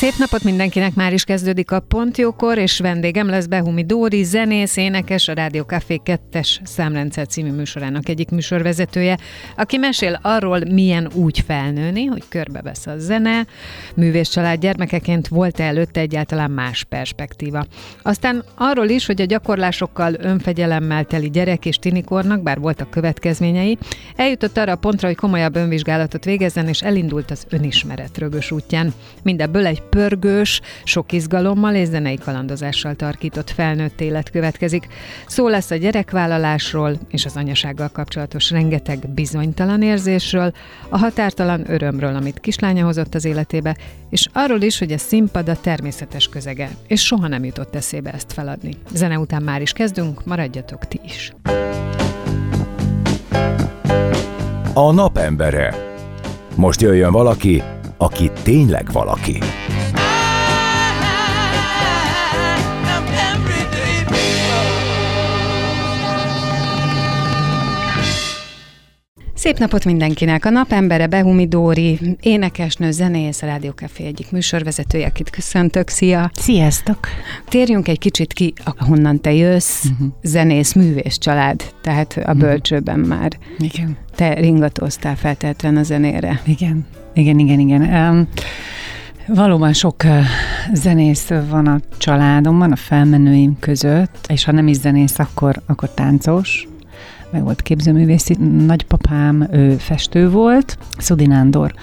Szép napot mindenkinek, már is kezdődik a Pontjókor, és vendégem lesz Behumi Dóri, zenész, énekes, a Rádió Café 2-es számrendszer című műsorának egyik műsorvezetője, aki mesél arról, milyen úgy felnőni, hogy körbevesz a zene, művész család gyermekeként volt-e előtte egyáltalán más perspektíva. Aztán arról is, hogy a gyakorlásokkal, önfegyelemmel teli gyerek és tinikornak, bár voltak következményei, eljutott arra a pontra, hogy komolyabb önvizsgálatot végezzen, és elindult az önismeret rögös útján. Mindebből egy pörgős, sok izgalommal és zenei kalandozással tarkított felnőtt élet következik. Szó lesz a gyerekvállalásról és az anyasággal kapcsolatos rengeteg bizonytalan érzésről, a határtalan örömről, amit kislánya hozott az életébe, és arról is, hogy a színpad a természetes közege, és soha nem jutott eszébe ezt feladni. Zene után már is kezdünk, maradjatok ti is. A napembere. Most jöjjön valaki, aki tényleg valaki. Szép napot mindenkinek! A napembere Behumi Dóri, énekesnő, zenész, a Rádiókafé egyik műsorvezetője, akit köszöntök. Szia! Sziasztok! Térjünk egy kicsit ki, ahonnan te jössz, uh-huh. zenész, művész család, tehát a uh-huh. bölcsőben már. Igen. Te ringatóztál feltétlenül a zenére. Igen, igen, igen, igen. Um, Valóban sok zenész van a családomban, a felmenőim között, és ha nem is zenész, akkor, akkor táncos, meg volt képzőművészi nagypapám, ő festő volt, Szudi Nándor.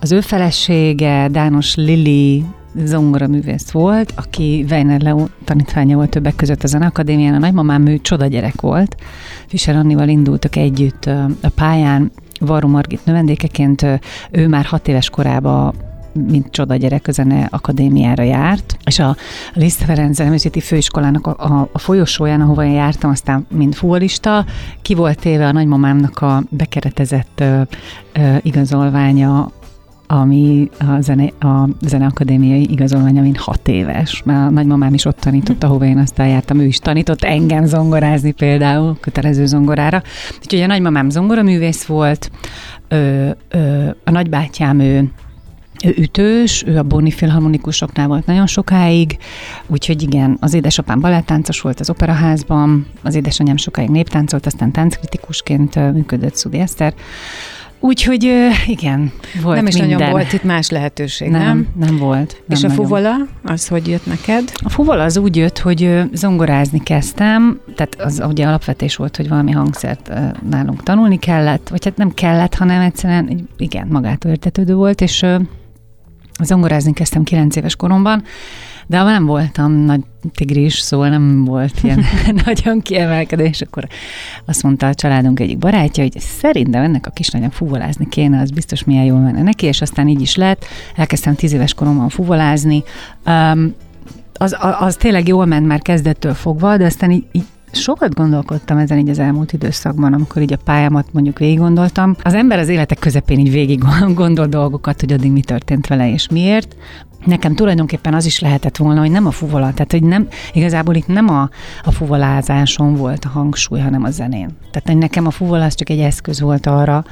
Az ő felesége, Dános Lili, zongoraművész volt, aki Weiner Leo tanítványa volt többek között a Zeneakadémián. A nagymamám ő csoda gyerek volt. Fischer Annival indultak együtt a pályán, Varro Margit növendékeként, ő már hat éves korában mint csoda gyerek a zene akadémiára járt, és a Liszt Ferenc Zeneművészeti Főiskolának a, a, a folyosóján, ahova én jártam, aztán mint fuvolista, ki volt téve a nagymamámnak a bekeretezett ö, ö, igazolványa ami a, zene, a zeneakadémiai igazolványa, mint hat éves, mert a nagymamám is ott tanított, ahova én aztán jártam, ő is tanított engem zongorázni például, kötelező zongorára. Úgyhogy a nagymamám zongoraművész volt, ö, ö, a nagybátyám ő ő ütős, ő a Boni Filharmonikusoknál volt nagyon sokáig, úgyhogy igen, az édesapám balettáncos volt az operaházban, az édesanyám sokáig néptáncolt, aztán tánckritikusként működött Szudi Eszter. Úgyhogy igen, volt Nem is minden. nagyon volt itt más lehetőség, nem? Nem, nem volt. Nem És a nagyon. fuvola, az hogy jött neked? A fuvola az úgy jött, hogy zongorázni kezdtem, tehát az ugye alapvetés volt, hogy valami hangszert nálunk tanulni kellett, vagy hát nem kellett, hanem egyszerűen igen, magától értetődő volt, és zongorázni kezdtem 9 éves koromban, de abban nem voltam nagy tigris, szóval nem volt ilyen nagyon kiemelkedés, akkor azt mondta a családunk egyik barátja, hogy szerintem ennek a kislánynak fuvolázni kéne, az biztos milyen jól menne neki, és aztán így is lett. Elkezdtem 10 éves koromban fuvolázni. Um, az, az tényleg jól ment már kezdettől fogva, de aztán így, így sokat gondolkodtam ezen így az elmúlt időszakban, amikor így a pályámat mondjuk végig gondoltam. Az ember az életek közepén így végig gondol dolgokat, hogy addig mi történt vele és miért. Nekem tulajdonképpen az is lehetett volna, hogy nem a fuvola, tehát hogy nem, igazából itt nem a, a fuvolázáson volt a hangsúly, hanem a zenén. Tehát nekem a fuvola az csak egy eszköz volt arra,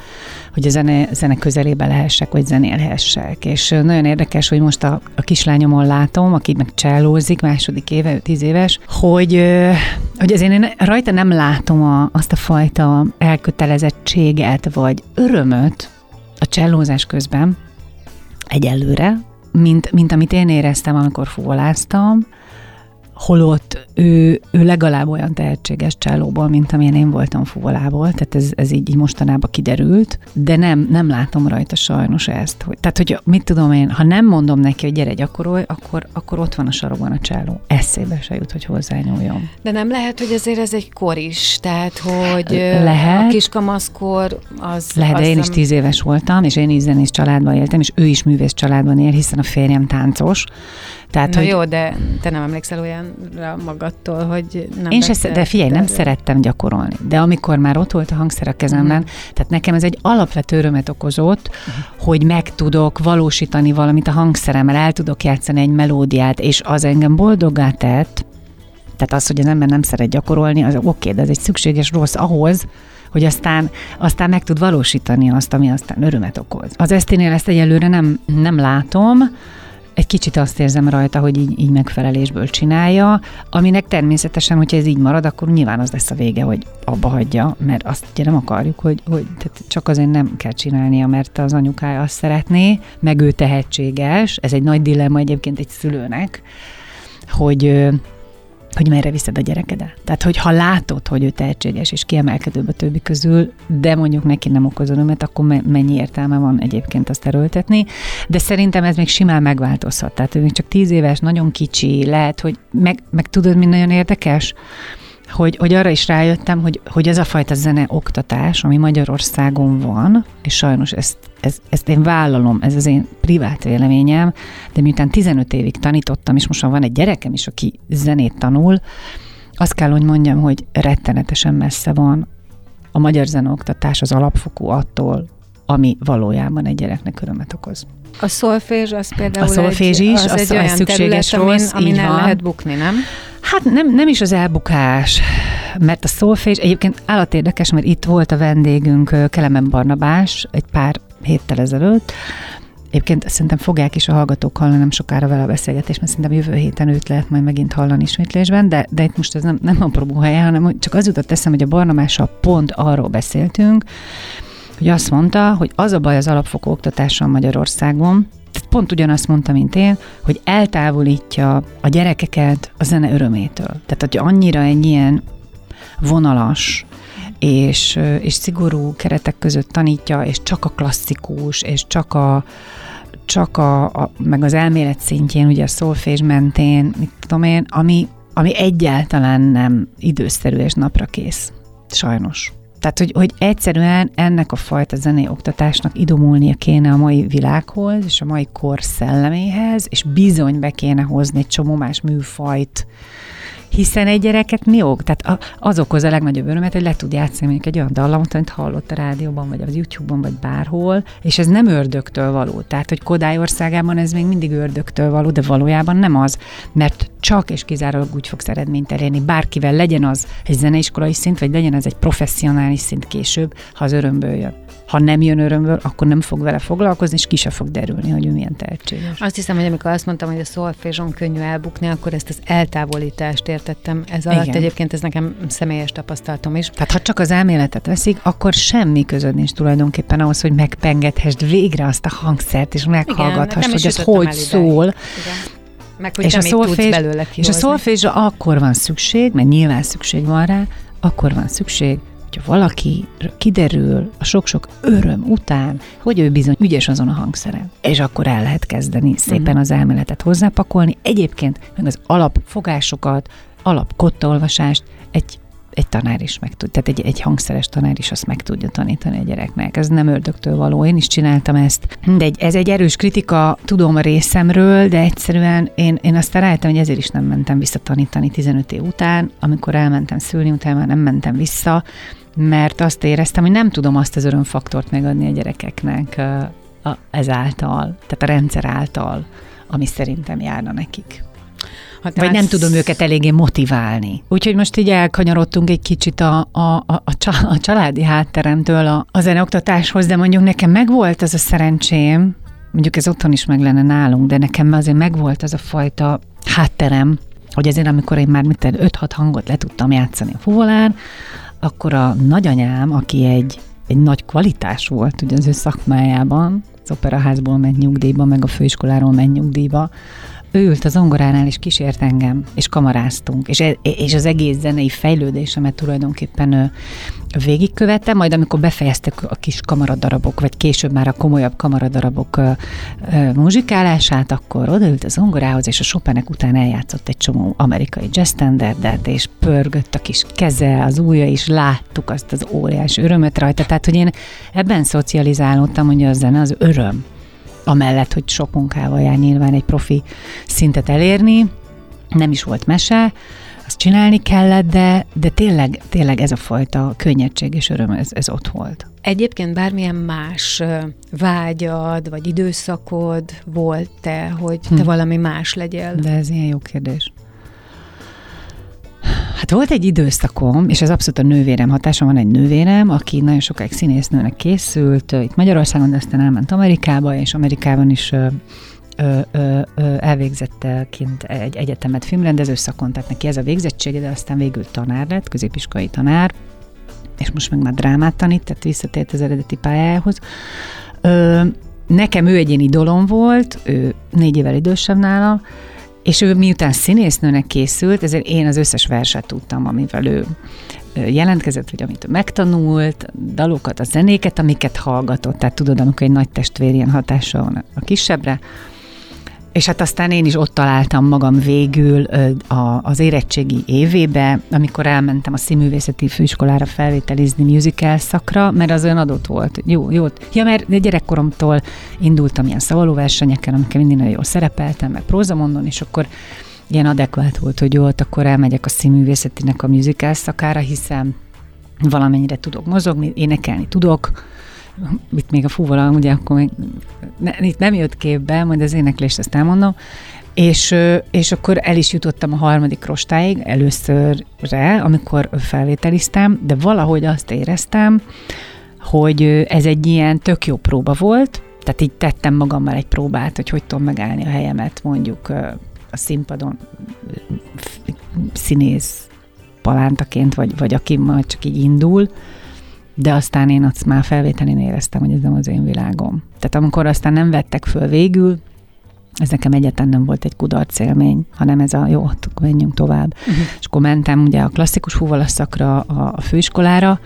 hogy a zene, zene közelébe lehessek, vagy zenélhessek. És nagyon érdekes, hogy most a, a kislányomon látom, aki meg csellózik, második éve, ő tíz éves, hogy, hogy azért én rajta nem látom a, azt a fajta elkötelezettséget, vagy örömöt a csellózás közben, egyelőre, mint, mint amit én éreztem, amikor fuvoláztam, holott ő, ő legalább olyan tehetséges csálóból, mint amilyen én voltam fuvolából, tehát ez, ez így, így mostanában kiderült, de nem, nem látom rajta sajnos ezt. Hogy, tehát, hogy mit tudom én, ha nem mondom neki, hogy gyere gyakorolj, akkor, akkor ott van a sarokban a csáló. Eszébe se jut, hogy hozzányúljon. De nem lehet, hogy azért ez egy kor is, tehát, hogy lehet. a kiskamaszkor az... Lehet, de én is tíz éves voltam, és én is zenész családban éltem, és ő is művész családban él, hiszen a férjem táncos, tehát, Na hogy... jó, de te nem emlékszel olyanra magadtól, hogy nem Én se, de figyelj, nem szerettem gyakorolni. De amikor már ott volt a hangszer a kezemben, uh-huh. tehát nekem ez egy alapvető örömet okozott, uh-huh. hogy meg tudok valósítani valamit a hangszeremmel, el tudok játszani egy melódiát, és az engem boldoggá tett, tehát az, hogy az ember nem szeret gyakorolni, az oké, okay, de ez egy szükséges rossz ahhoz, hogy aztán, aztán meg tud valósítani azt, ami aztán örömet okoz. Az eszténél ezt egyelőre nem, nem látom, egy kicsit azt érzem rajta, hogy így, így megfelelésből csinálja, aminek természetesen, hogyha ez így marad, akkor nyilván az lesz a vége, hogy abba hagyja, mert azt ugye nem akarjuk, hogy, hogy tehát csak azért nem kell csinálnia, mert az anyukája azt szeretné, meg ő tehetséges, ez egy nagy dilemma egyébként egy szülőnek, hogy hogy merre viszed a gyerekedet. Tehát, hogy ha látod, hogy ő tehetséges és kiemelkedőbb a többi közül, de mondjuk neki nem okoz örömet, akkor mennyi értelme van egyébként azt erőltetni. De szerintem ez még simán megváltozhat. Tehát ő még csak tíz éves, nagyon kicsi, lehet, hogy meg, meg tudod, mi nagyon érdekes, hogy, hogy arra is rájöttem, hogy, hogy ez a fajta zene oktatás, ami Magyarországon van, és sajnos ezt, ezt, ezt én vállalom, ez az én privát véleményem, de miután 15 évig tanítottam, és most van egy gyerekem is, aki zenét tanul, azt kell, hogy mondjam, hogy rettenetesen messze van a magyar zeneoktatás az alapfokú attól, ami valójában egy gyereknek örömet okoz. A szolfés az például a szolfés is, az, az egy olyan szükséges terület, rossz, amin, amin el lehet bukni, nem? Hát nem, nem is az elbukás, mert a szolfés egyébként állat érdekes, mert itt volt a vendégünk Kelemen Barnabás egy pár héttel ezelőtt, Egyébként szerintem fogják is a hallgatók hallani nem sokára vele a beszélgetést, mert szerintem jövő héten őt lehet majd megint hallani ismétlésben, de, de itt most ez nem, nem a próbóhelye, hanem csak az jutott eszem, hogy a Barnamással pont arról beszéltünk, hogy azt mondta, hogy az a baj az alapfokú oktatással Magyarországon, pont ugyanazt mondta, mint én, hogy eltávolítja a gyerekeket a zene örömétől. Tehát, hogy annyira egy ilyen vonalas, és, és szigorú keretek között tanítja, és csak a klasszikus, és csak a, csak a, a meg az elmélet szintjén, ugye a szolfés mentén, mit tudom én, ami, ami egyáltalán nem időszerű és napra kész. Sajnos. Tehát, hogy, hogy egyszerűen ennek a fajta zenei oktatásnak idomulnia kéne a mai világhoz, és a mai kor szelleméhez, és bizony be kéne hozni egy csomó más műfajt, hiszen egy gyereket mi ok? Tehát az okoz a legnagyobb örömet, hogy le tud játszani mondjuk egy olyan dallamot, amit hallott a rádióban, vagy az YouTube-ban, vagy bárhol, és ez nem ördögtől való. Tehát, hogy Kodály országában ez még mindig ördögtől való, de valójában nem az, mert csak és kizárólag úgy fogsz eredményt elérni, bárkivel legyen az egy zeneiskolai szint, vagy legyen ez egy professzionális szint később, ha az örömből jön ha nem jön örömből, akkor nem fog vele foglalkozni, és ki se fog derülni, hogy ő milyen tehetséges. Azt hiszem, hogy amikor azt mondtam, hogy a szolfézson könnyű elbukni, akkor ezt az eltávolítást értettem. Ez alatt Igen. egyébként ez nekem személyes tapasztalatom is. Tehát ha csak az elméletet veszik, akkor semmi közöd nincs tulajdonképpen ahhoz, hogy megpengethesd végre azt a hangszert, és meghallgathast, hogy ez hogy szól. Igen. Meg, hogy és a szolfés, belőle És a szolfésra akkor van szükség, mert nyilván szükség van rá, akkor van szükség, hogyha valaki kiderül a sok-sok öröm után, hogy ő bizony ügyes azon a hangszeren, és akkor el lehet kezdeni szépen uh-huh. az elméletet hozzápakolni. Egyébként meg az alapfogásokat, alapkottaolvasást egy egy tanár is meg tud, tehát egy, egy hangszeres tanár is azt meg tudja tanítani a gyereknek. Ez nem ördögtől való, én is csináltam ezt. De egy, ez egy erős kritika, tudom a részemről, de egyszerűen én, én azt rájöttem, hogy ezért is nem mentem vissza tanítani 15 év után, amikor elmentem szülni, utána már nem mentem vissza, mert azt éreztem, hogy nem tudom azt az örömfaktort megadni a gyerekeknek ezáltal, tehát a rendszer által, ami szerintem járna nekik. Hát Vagy nem tudom őket eléggé motiválni. Úgyhogy most így elkanyarodtunk egy kicsit a, a, a, a családi hátteremtől a, a zeneoktatáshoz, de mondjuk nekem megvolt az a szerencsém, mondjuk ez otthon is meg lenne nálunk, de nekem azért megvolt az a fajta hátterem, hogy ezért amikor én már 5-6 hangot le tudtam játszani a fuvolán, akkor a nagyanyám, aki egy, egy nagy kvalitás volt ugye az ő szakmájában, az operaházból ment nyugdíjba, meg a főiskoláról ment nyugdíjba, ő ült a zongoránál, és kísért engem, és kamaráztunk, és, e, és az egész zenei fejlődésemet tulajdonképpen végigkövettem, majd amikor befejeztek a kis kamaradarabok, vagy később már a komolyabb kamaradarabok muzsikálását, akkor odaült a zongorához, és a Chopinek után eljátszott egy csomó amerikai jazz standardet, és pörgött a kis keze, az ujja, és láttuk azt az óriás örömet rajta. Tehát, hogy én ebben szocializálódtam, hogy a zene az öröm amellett, hogy sok munkával jár nyilván egy profi szintet elérni, nem is volt mese, azt csinálni kellett, de, de tényleg, tényleg ez a fajta könnyedség és öröm, ez, ez ott volt. Egyébként bármilyen más vágyad, vagy időszakod volt te, hogy te hm. valami más legyél? De ez ilyen jó kérdés. Hát volt egy időszakom, és ez abszolút a nővérem hatása, van egy nővérem, aki nagyon sokáig színésznőnek készült, itt Magyarországon, de aztán elment Amerikába, és Amerikában is ö, ö, ö, elvégzett kint egy egyetemet filmrendező szakon, tehát neki ez a végzettsége, de aztán végül tanár lett, középiskolai tanár, és most meg már drámát tanít, tehát visszatért az eredeti pályájához. Ö, nekem ő egy ilyen idolom volt, ő négy évvel idősebb nála, és ő miután színésznőnek készült, ezért én az összes verset tudtam, amivel ő jelentkezett, vagy amit megtanult, dalokat, a zenéket, amiket hallgatott. Tehát tudod, amikor egy nagy testvér ilyen hatása van a kisebbre, és hát aztán én is ott találtam magam végül az érettségi évébe, amikor elmentem a színművészeti főiskolára felvételizni musical szakra, mert az olyan adott volt. Jó, jó. Ja, mert gyerekkoromtól indultam ilyen szavalóversenyeken, amikkel mindig nagyon jól szerepeltem, meg prózamondon, és akkor ilyen adekvát volt, hogy jó, akkor elmegyek a színművészetinek a musical szakára, hiszen valamennyire tudok mozogni, énekelni tudok, itt még a fúvola, ugye akkor még ne, itt nem jött képbe, majd az éneklést ezt elmondom, és, és akkor el is jutottam a harmadik rostáig előszörre, amikor felvételiztem, de valahogy azt éreztem, hogy ez egy ilyen tök jó próba volt, tehát így tettem magammal egy próbát, hogy hogy tudom megállni a helyemet mondjuk a színpadon színész palántaként, vagy, vagy aki majd csak így indul, de aztán én azt már felvételén éreztem, hogy ez nem az én világom. Tehát amikor aztán nem vettek föl végül, ez nekem egyetlen nem volt egy kudarc élmény, hanem ez a jó, akkor menjünk tovább. Uh-huh. És akkor mentem ugye a klasszikus fúvalaszakra, a, a főiskolára,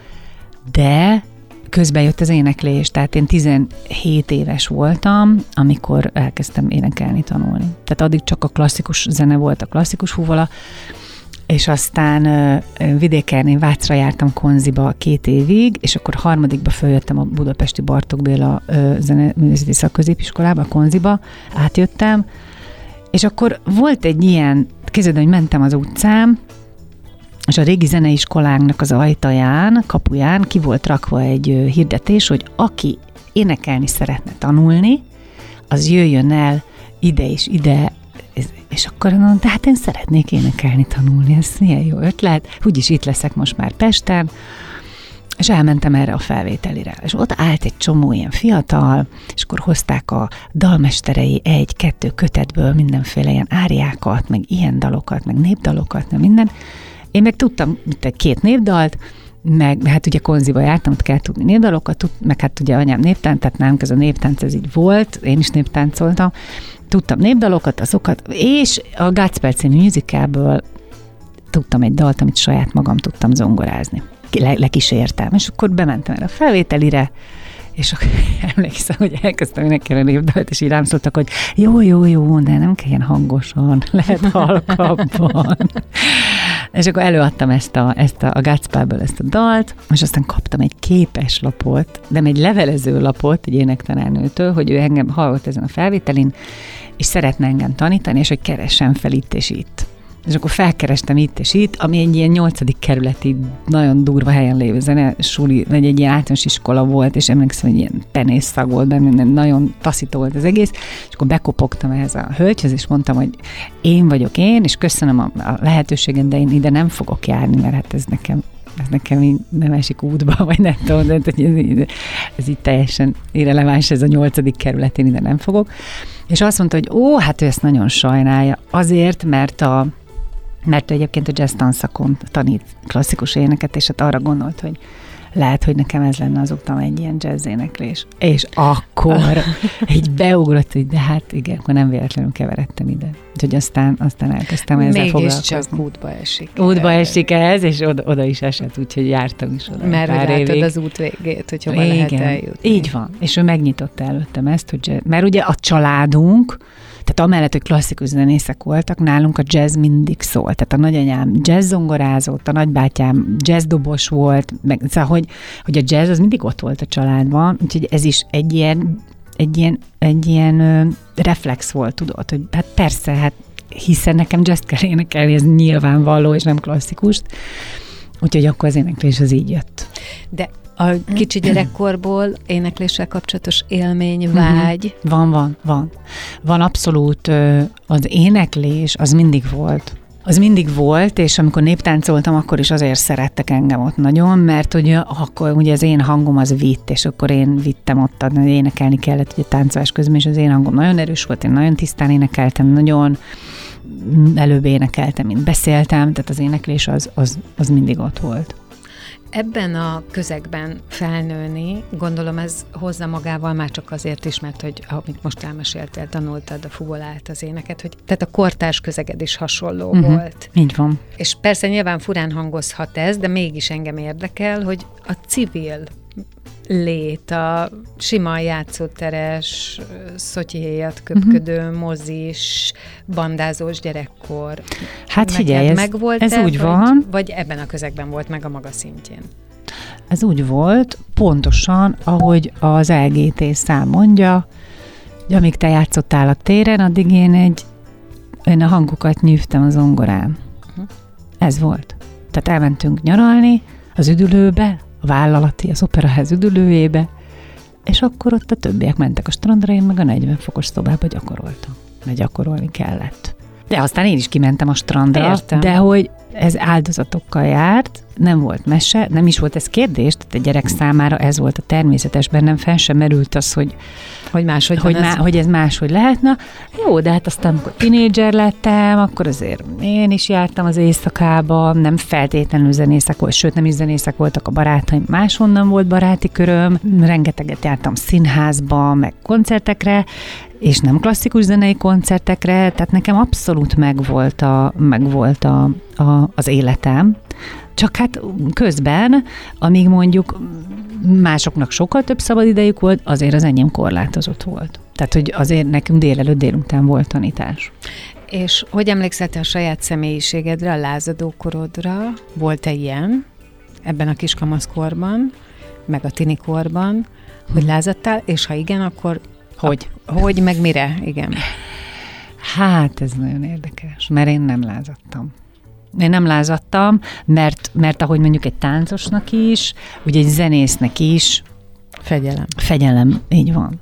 de közben jött az éneklés, tehát én 17 éves voltam, amikor elkezdtem énekelni, tanulni. Tehát addig csak a klasszikus zene volt, a klasszikus fúvala, és aztán vidéken én Vácra jártam konziba két évig, és akkor harmadikba följöttem a budapesti Bartók Béla zeneművészeti szakközépiskolába, a konziba, átjöttem, és akkor volt egy ilyen, kézed, hogy mentem az utcán, és a régi zeneiskolánknak az ajtaján, kapuján ki volt rakva egy hirdetés, hogy aki énekelni szeretne tanulni, az jöjjön el ide és ide és akkor mondom, de hát én szeretnék énekelni, tanulni, ez milyen jó ötlet, úgyis itt leszek most már Pesten, és elmentem erre a felvételire. És ott állt egy csomó ilyen fiatal, és akkor hozták a dalmesterei egy-kettő kötetből mindenféle ilyen áriákat, meg ilyen dalokat, meg népdalokat, meg minden. Én meg tudtam, mint egy két népdalt, meg hát ugye konziba jártam, ott kell tudni népdalokat, meg hát ugye anyám néptánc, tehát nálunk ez a néptánc, ez így volt, én is néptáncoltam, tudtam népdalokat, azokat, és a Gácper című musicalből tudtam egy dalt, amit saját magam tudtam zongorázni. Le, lekísértem, és akkor bementem el a felvételire, és akkor emlékszem, hogy elkezdtem énekelni a népdalt, és így rám szóltak, hogy jó, jó, jó, de nem kell ilyen hangosan, lehet halkabban. és akkor előadtam ezt a, ezt a, a Gácpából ezt a dalt, és aztán kaptam egy képes lapot, de egy levelező lapot egy énektanárnőtől, hogy ő engem hallott ezen a felvételin, és szeretne engem tanítani, és hogy keressen fel itt és itt. És akkor felkerestem itt és itt, ami egy ilyen nyolcadik kerületi, nagyon durva helyen lévő zene, suli, vagy egy ilyen általános iskola volt, és emlékszem, hogy ilyen penész szag volt benne, nagyon taszító volt az egész, és akkor bekopogtam ehhez a hölgyhez, és mondtam, hogy én vagyok én, és köszönöm a, a lehetőséget, de én ide nem fogok járni, mert hát ez nekem ez nekem így nem esik útba, vagy nem tudom, de ez, ez így teljesen irreleváns, ez a nyolcadik kerület, én ide nem fogok. És azt mondta, hogy ó, hát ő ezt nagyon sajnálja, azért, mert a mert egyébként a jazz tanszakon tanít klasszikus éneket, és hát arra gondolt, hogy lehet, hogy nekem ez lenne azután egy ilyen jazz éneklés. És akkor így beugrott, hogy de hát igen, akkor nem véletlenül keveredtem ide. Úgyhogy aztán, aztán elkezdtem ezzel Mégis foglalkozni. csak útba esik. Útba esik ez, és oda, oda is esett, úgyhogy jártam is oda. Mert hogy pár évig. az út végét, hogy hova lehet Igen, eljutni. így van. És ő megnyitotta előttem ezt, hogy mert ugye a családunk, tehát amellett, hogy klasszikus zenészek voltak, nálunk a jazz mindig szólt. Tehát a nagyanyám jazz zongorázott, a nagybátyám jazz dobos volt, meg, szóval, hogy, hogy a jazz az mindig ott volt a családban, úgyhogy ez is egy ilyen, egy ilyen, egy ilyen ö, reflex volt, tudod, hogy hát persze, hát hiszen nekem jazz kell énekelni, ez nyilvánvaló, és nem klasszikust. Úgyhogy akkor az éneklés az így jött. De a kicsi gyerekkorból énekléssel kapcsolatos élmény, Mhm. vágy, Van, van, van. Van abszolút, az éneklés az mindig volt. Az mindig volt, és amikor néptáncoltam, akkor is azért szerettek engem ott nagyon, mert ugye akkor ugye az én hangom az vitt, és akkor én vittem ott, hogy énekelni kellett ugye táncolás közben, és az én hangom nagyon erős volt, én nagyon tisztán énekeltem, nagyon előbb énekeltem, mint beszéltem, tehát az éneklés az, az, az mindig ott volt. Ebben a közegben felnőni, gondolom ez hozza magával már csak azért is, mert hogy amit most elmeséltél, tanultad a fuvolát, az éneket, hogy tehát a kortárs közeged is hasonló uh-huh. volt. Így van. És persze nyilván furán hangozhat ez, de mégis engem érdekel, hogy a civil lét, a sima játszóteres, szotyihéjat köpködő, uh-huh. mozis, bandázós gyerekkor. Hát Neked figyelj, ez, megvolt ez úgy vagy, van, Vagy ebben a közegben volt meg a maga szintjén? Ez úgy volt, pontosan, ahogy az LGT szám mondja, hogy amíg te játszottál a téren, addig én egy, én a hangokat nyűvtem az zongorán. Uh-huh. Ez volt. Tehát elmentünk nyaralni az üdülőbe, vállalati, az operaház üdülőjébe, és akkor ott a többiek mentek a strandra, én meg a 40 fokos szobába gyakoroltam, mert gyakorolni kellett. De aztán én is kimentem a strandra, Értem. de hogy ez áldozatokkal járt, nem volt mese, nem is volt ez kérdés, tehát egy gyerek számára ez volt a természetes, bennem fel sem merült az, hogy, Hogy máshogy hogy, má, ez? hogy ez máshogy lehetne. Jó, de hát aztán, amikor tinédzser lettem, akkor azért én is jártam az éjszakába, nem feltétlenül zenészek volt, sőt nem is zenészek voltak a barátaim, máshonnan volt baráti köröm, rengeteget jártam színházba, meg koncertekre, és nem klasszikus zenei koncertekre, tehát nekem abszolút megvolt, a, megvolt a, a, az életem. Csak hát közben, amíg mondjuk másoknak sokkal több szabad idejük volt, azért az enyém korlátozott volt. Tehát, hogy azért nekünk délelőtt délután volt tanítás. És hogy emlékszel te a saját személyiségedre, a lázadó korodra? Volt-e ilyen ebben a kiskamaszkorban, meg a tinikorban, hogy lázadtál, és ha igen, akkor Hogy? A, hogy, meg mire? Igen. Hát ez nagyon érdekes, mert én nem lázadtam. Én nem lázadtam, mert, mert ahogy mondjuk egy táncosnak is, ugye egy zenésznek is, Fegyelem. Fegyelem, így van.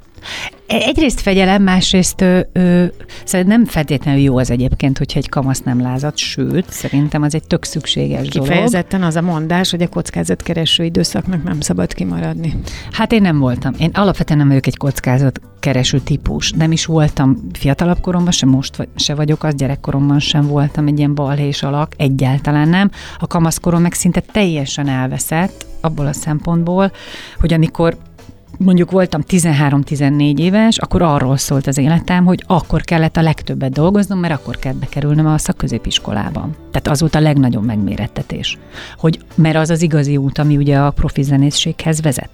Egyrészt fegyelem, másrészt ö, ö, szerintem nem feltétlenül jó az egyébként, hogyha egy kamasz nem lázad, sőt, szerintem az egy tök szükséges dolog. Kifejezetten az a mondás, hogy a kockázatkereső időszaknak nem szabad kimaradni. Hát én nem voltam. Én alapvetően nem vagyok egy kockázatkereső típus. Nem is voltam fiatalabb koromban, sem most se vagyok, az gyerekkoromban sem voltam egy ilyen balhés alak, egyáltalán nem. A kamaszkorom meg szinte teljesen elveszett abból a szempontból, hogy amikor mondjuk voltam 13-14 éves, akkor arról szólt az életem, hogy akkor kellett a legtöbbet dolgoznom, mert akkor kellett bekerülnöm a szakközépiskolában. Tehát az volt a legnagyobb megmérettetés. Hogy, mert az az igazi út, ami ugye a profi zenészséghez vezet.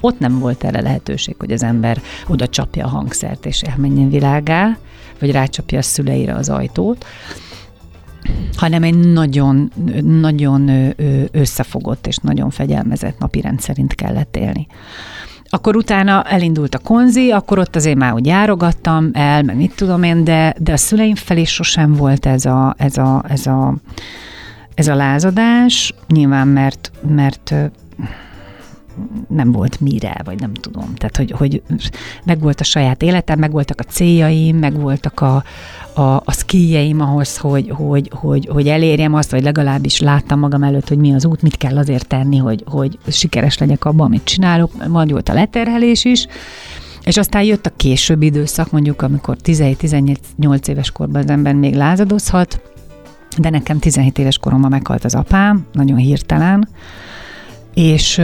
Ott nem volt erre lehetőség, hogy az ember oda csapja a hangszert és elmenjen világá, vagy rácsapja a szüleire az ajtót, hanem egy nagyon, nagyon összefogott és nagyon fegyelmezett napi rendszerint kellett élni. Akkor utána elindult a konzi, akkor ott azért már úgy járogattam el, meg mit tudom én, de, de a szüleim felé sosem volt ez a, ez a, ez a, ez a lázadás, nyilván mert, mert nem volt mire, vagy nem tudom. Tehát, hogy, hogy meg volt a saját életem, meg voltak a céljaim, meg voltak a, a, a skijjeim ahhoz, hogy, hogy, hogy, hogy elérjem azt, vagy legalábbis láttam magam előtt, hogy mi az út, mit kell azért tenni, hogy, hogy sikeres legyek abban, amit csinálok. Vagy volt a leterhelés is, és aztán jött a későbbi időszak, mondjuk, amikor 17-18 éves korban az ember még lázadozhat, de nekem 17 éves koromban meghalt az apám, nagyon hirtelen, és,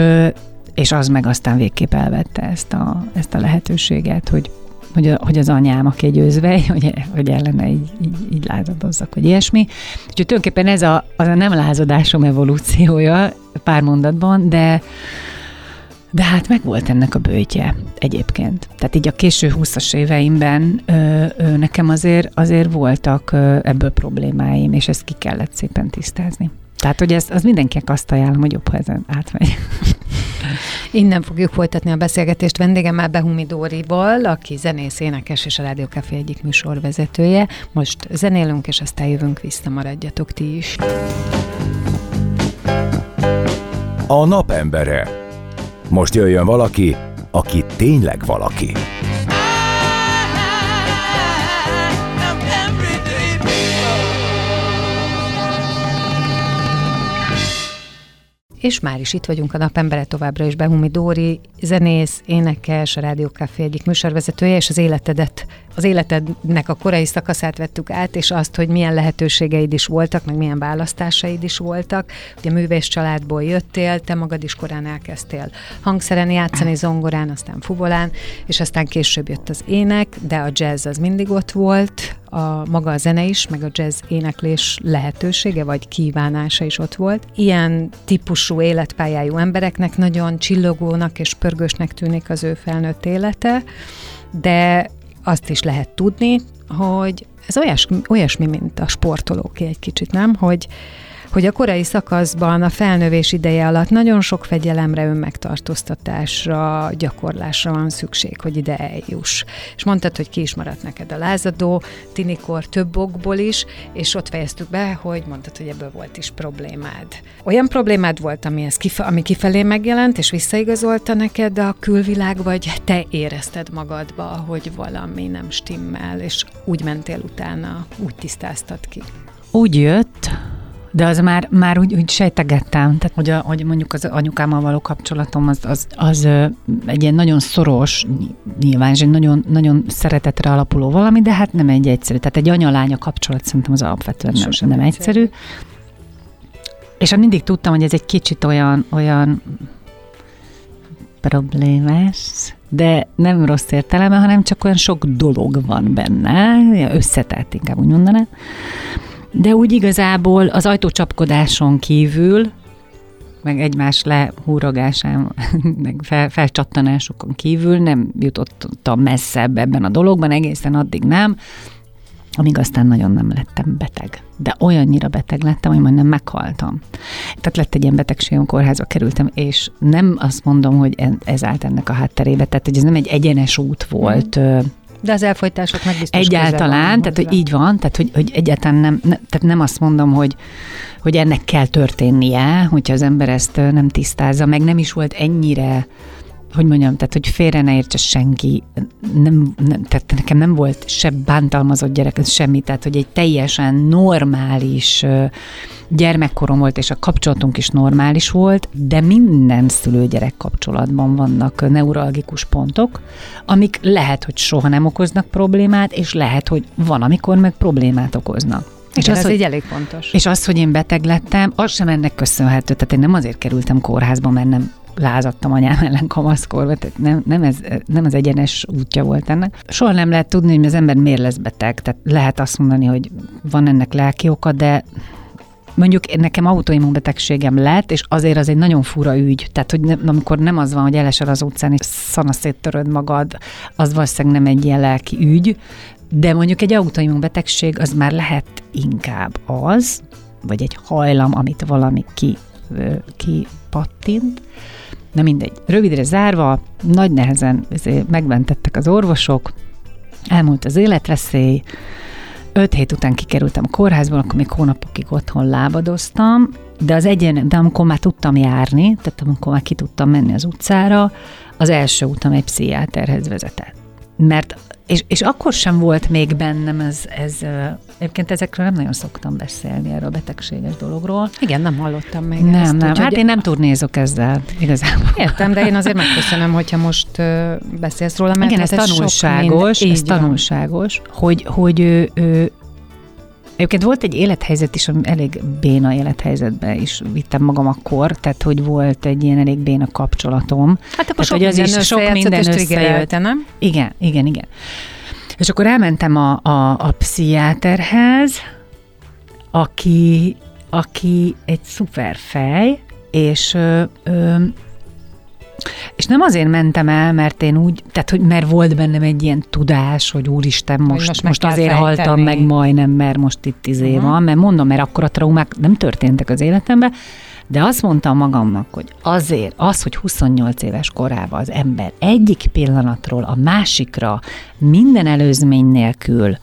és az meg aztán végképp elvette ezt a, ezt a lehetőséget, hogy hogy, hogy az anyám, aki egy hogy, hogy ellene így, így, így lázadozzak, vagy ilyesmi. Úgyhogy tulajdonképpen ez a, az a nem lázadásom evolúciója pár mondatban, de de hát meg volt ennek a bőtje egyébként. Tehát így a késő 20-as éveimben ö, ö, nekem azért, azért voltak ö, ebből problémáim, és ezt ki kellett szépen tisztázni. Tehát, hogy ez, az mindenkinek azt ajánlom, hogy jobb, ha ezen átmegy. Innen fogjuk folytatni a beszélgetést vendégemmel Behumi Dórival, aki zenész, énekes és a Rádió Café egyik műsorvezetője. Most zenélünk, és aztán jövünk vissza, maradjatok ti is. A napembere. Most jöjjön valaki, aki tényleg valaki. És már is itt vagyunk a napembere továbbra is. Behumi Dóri, zenész, énekes, a Rádió Café egyik műsorvezetője, és az életedet, az életednek a korai szakaszát vettük át, és azt, hogy milyen lehetőségeid is voltak, meg milyen választásaid is voltak. Ugye művész családból jöttél, te magad is korán elkezdtél hangszeren játszani, zongorán, aztán fuvolán, és aztán később jött az ének, de a jazz az mindig ott volt, a maga a zene is, meg a jazz éneklés lehetősége, vagy kívánása is ott volt. Ilyen típusú életpályájú embereknek nagyon csillogónak és pörgősnek tűnik az ő felnőtt élete, de azt is lehet tudni, hogy ez olyasmi, olyasmi mint a sportolóké egy kicsit, nem? Hogy, hogy a korai szakaszban a felnövés ideje alatt nagyon sok fegyelemre, önmegtartóztatásra, gyakorlásra van szükség, hogy ide eljuss. És mondtad, hogy ki is maradt neked a lázadó, tinikor több okból is, és ott fejeztük be, hogy mondtad, hogy ebből volt is problémád. Olyan problémád volt, ami, ez kife- ami kifelé megjelent, és visszaigazolta neked a külvilág, vagy te érezted magadba, hogy valami nem stimmel, és úgy mentél utána, úgy tisztáztad ki? Úgy jött, de az már, már úgy, úgy sejtegettem, tehát hogy, a, hogy mondjuk az anyukámmal való kapcsolatom az, az, az egy ilyen nagyon szoros, nyilván, egy nagyon, nagyon szeretetre alapuló valami, de hát nem egy egyszerű. Tehát egy anyalánya kapcsolat szerintem az alapvetően nem, Sosem nem egyszerű. egyszerű. És mindig tudtam, hogy ez egy kicsit olyan, olyan problémás, de nem rossz értelemben, hanem csak olyan sok dolog van benne, összetett inkább úgy mondanám. De úgy igazából az ajtócsapkodáson kívül, meg egymás lehúrogásán, meg fel, felcsattanásokon kívül nem jutottam messzebb ebben a dologban, egészen addig nem, amíg aztán nagyon nem lettem beteg. De olyannyira beteg lettem, hogy majdnem meghaltam. Tehát lett egy ilyen betegségem, kórházba kerültem, és nem azt mondom, hogy ez állt ennek a hátterébe, tehát hogy ez nem egy egyenes út volt, mm de az elfolytások meg biztos Egyáltalán, tehát hogy így van, tehát hogy, hogy egyáltalán nem, ne, tehát nem azt mondom, hogy, hogy ennek kell történnie, hogyha az ember ezt nem tisztázza, meg nem is volt ennyire hogy mondjam, tehát hogy félre ne értse senki, nem, nem, tehát nekem nem volt se bántalmazott gyerek, semmi, tehát hogy egy teljesen normális gyermekkorom volt, és a kapcsolatunk is normális volt, de minden szülő-gyerek kapcsolatban vannak neuralgikus pontok, amik lehet, hogy soha nem okoznak problémát, és lehet, hogy van, amikor meg problémát okoznak. És az, ez hogy, így elég fontos. És az, hogy én beteg lettem, az sem ennek köszönhető. Tehát én nem azért kerültem kórházba, mert nem lázadtam anyám ellen kamaszkorba, tehát nem, nem, ez, nem az egyenes útja volt ennek. Soha nem lehet tudni, hogy az ember miért lesz beteg, tehát lehet azt mondani, hogy van ennek lelki oka, de mondjuk nekem autoimmunbetegségem lett, és azért az egy nagyon fura ügy. Tehát, hogy nem, amikor nem az van, hogy elesel az utcán, és szanaszét töröd magad, az valószínűleg nem egy ilyen lelki ügy, de mondjuk egy autoimmunbetegség az már lehet inkább az, vagy egy hajlam, amit valami ki, ki pattint, Na mindegy. Rövidre zárva, nagy nehezen megmentettek az orvosok, elmúlt az életveszély, öt hét után kikerültem a kórházból, akkor még hónapokig otthon lábadoztam, de az egyen, de amikor már tudtam járni, tehát amikor már ki tudtam menni az utcára, az első utam egy pszichiáterhez vezetett. Mert és, és akkor sem volt még bennem ez, ez, egyébként ezekről nem nagyon szoktam beszélni, erről a betegséges dologról. Igen, nem hallottam még Nem, ezt, nem, hát én nem turnézok ezzel igazából. Értem, de én azért megköszönöm, hogyha most beszélsz róla, mert Igen, ez, hát ez tanulságos, ez tanulságos, hogy, hogy ő, ő, Egyébként volt egy élethelyzet is, ami elég béna élethelyzetben is vittem magam akkor, tehát hogy volt egy ilyen elég béna kapcsolatom. Hát akkor sok minden is sok minden összejött. nem? Igen, igen, igen. És akkor elmentem a, a, a pszichiáterhez, aki, aki egy szuper fej, és ö, ö, és nem azért mentem el, mert én úgy, tehát hogy mert volt bennem egy ilyen tudás, hogy úristen, most, most most, azért fejteni. haltam meg majdnem, mert most itt izé uh-huh. van, mert mondom, mert akkor a traumák nem történtek az életemben, de azt mondtam magamnak, hogy azért az, hogy 28 éves korában az ember egyik pillanatról a másikra minden előzmény nélkül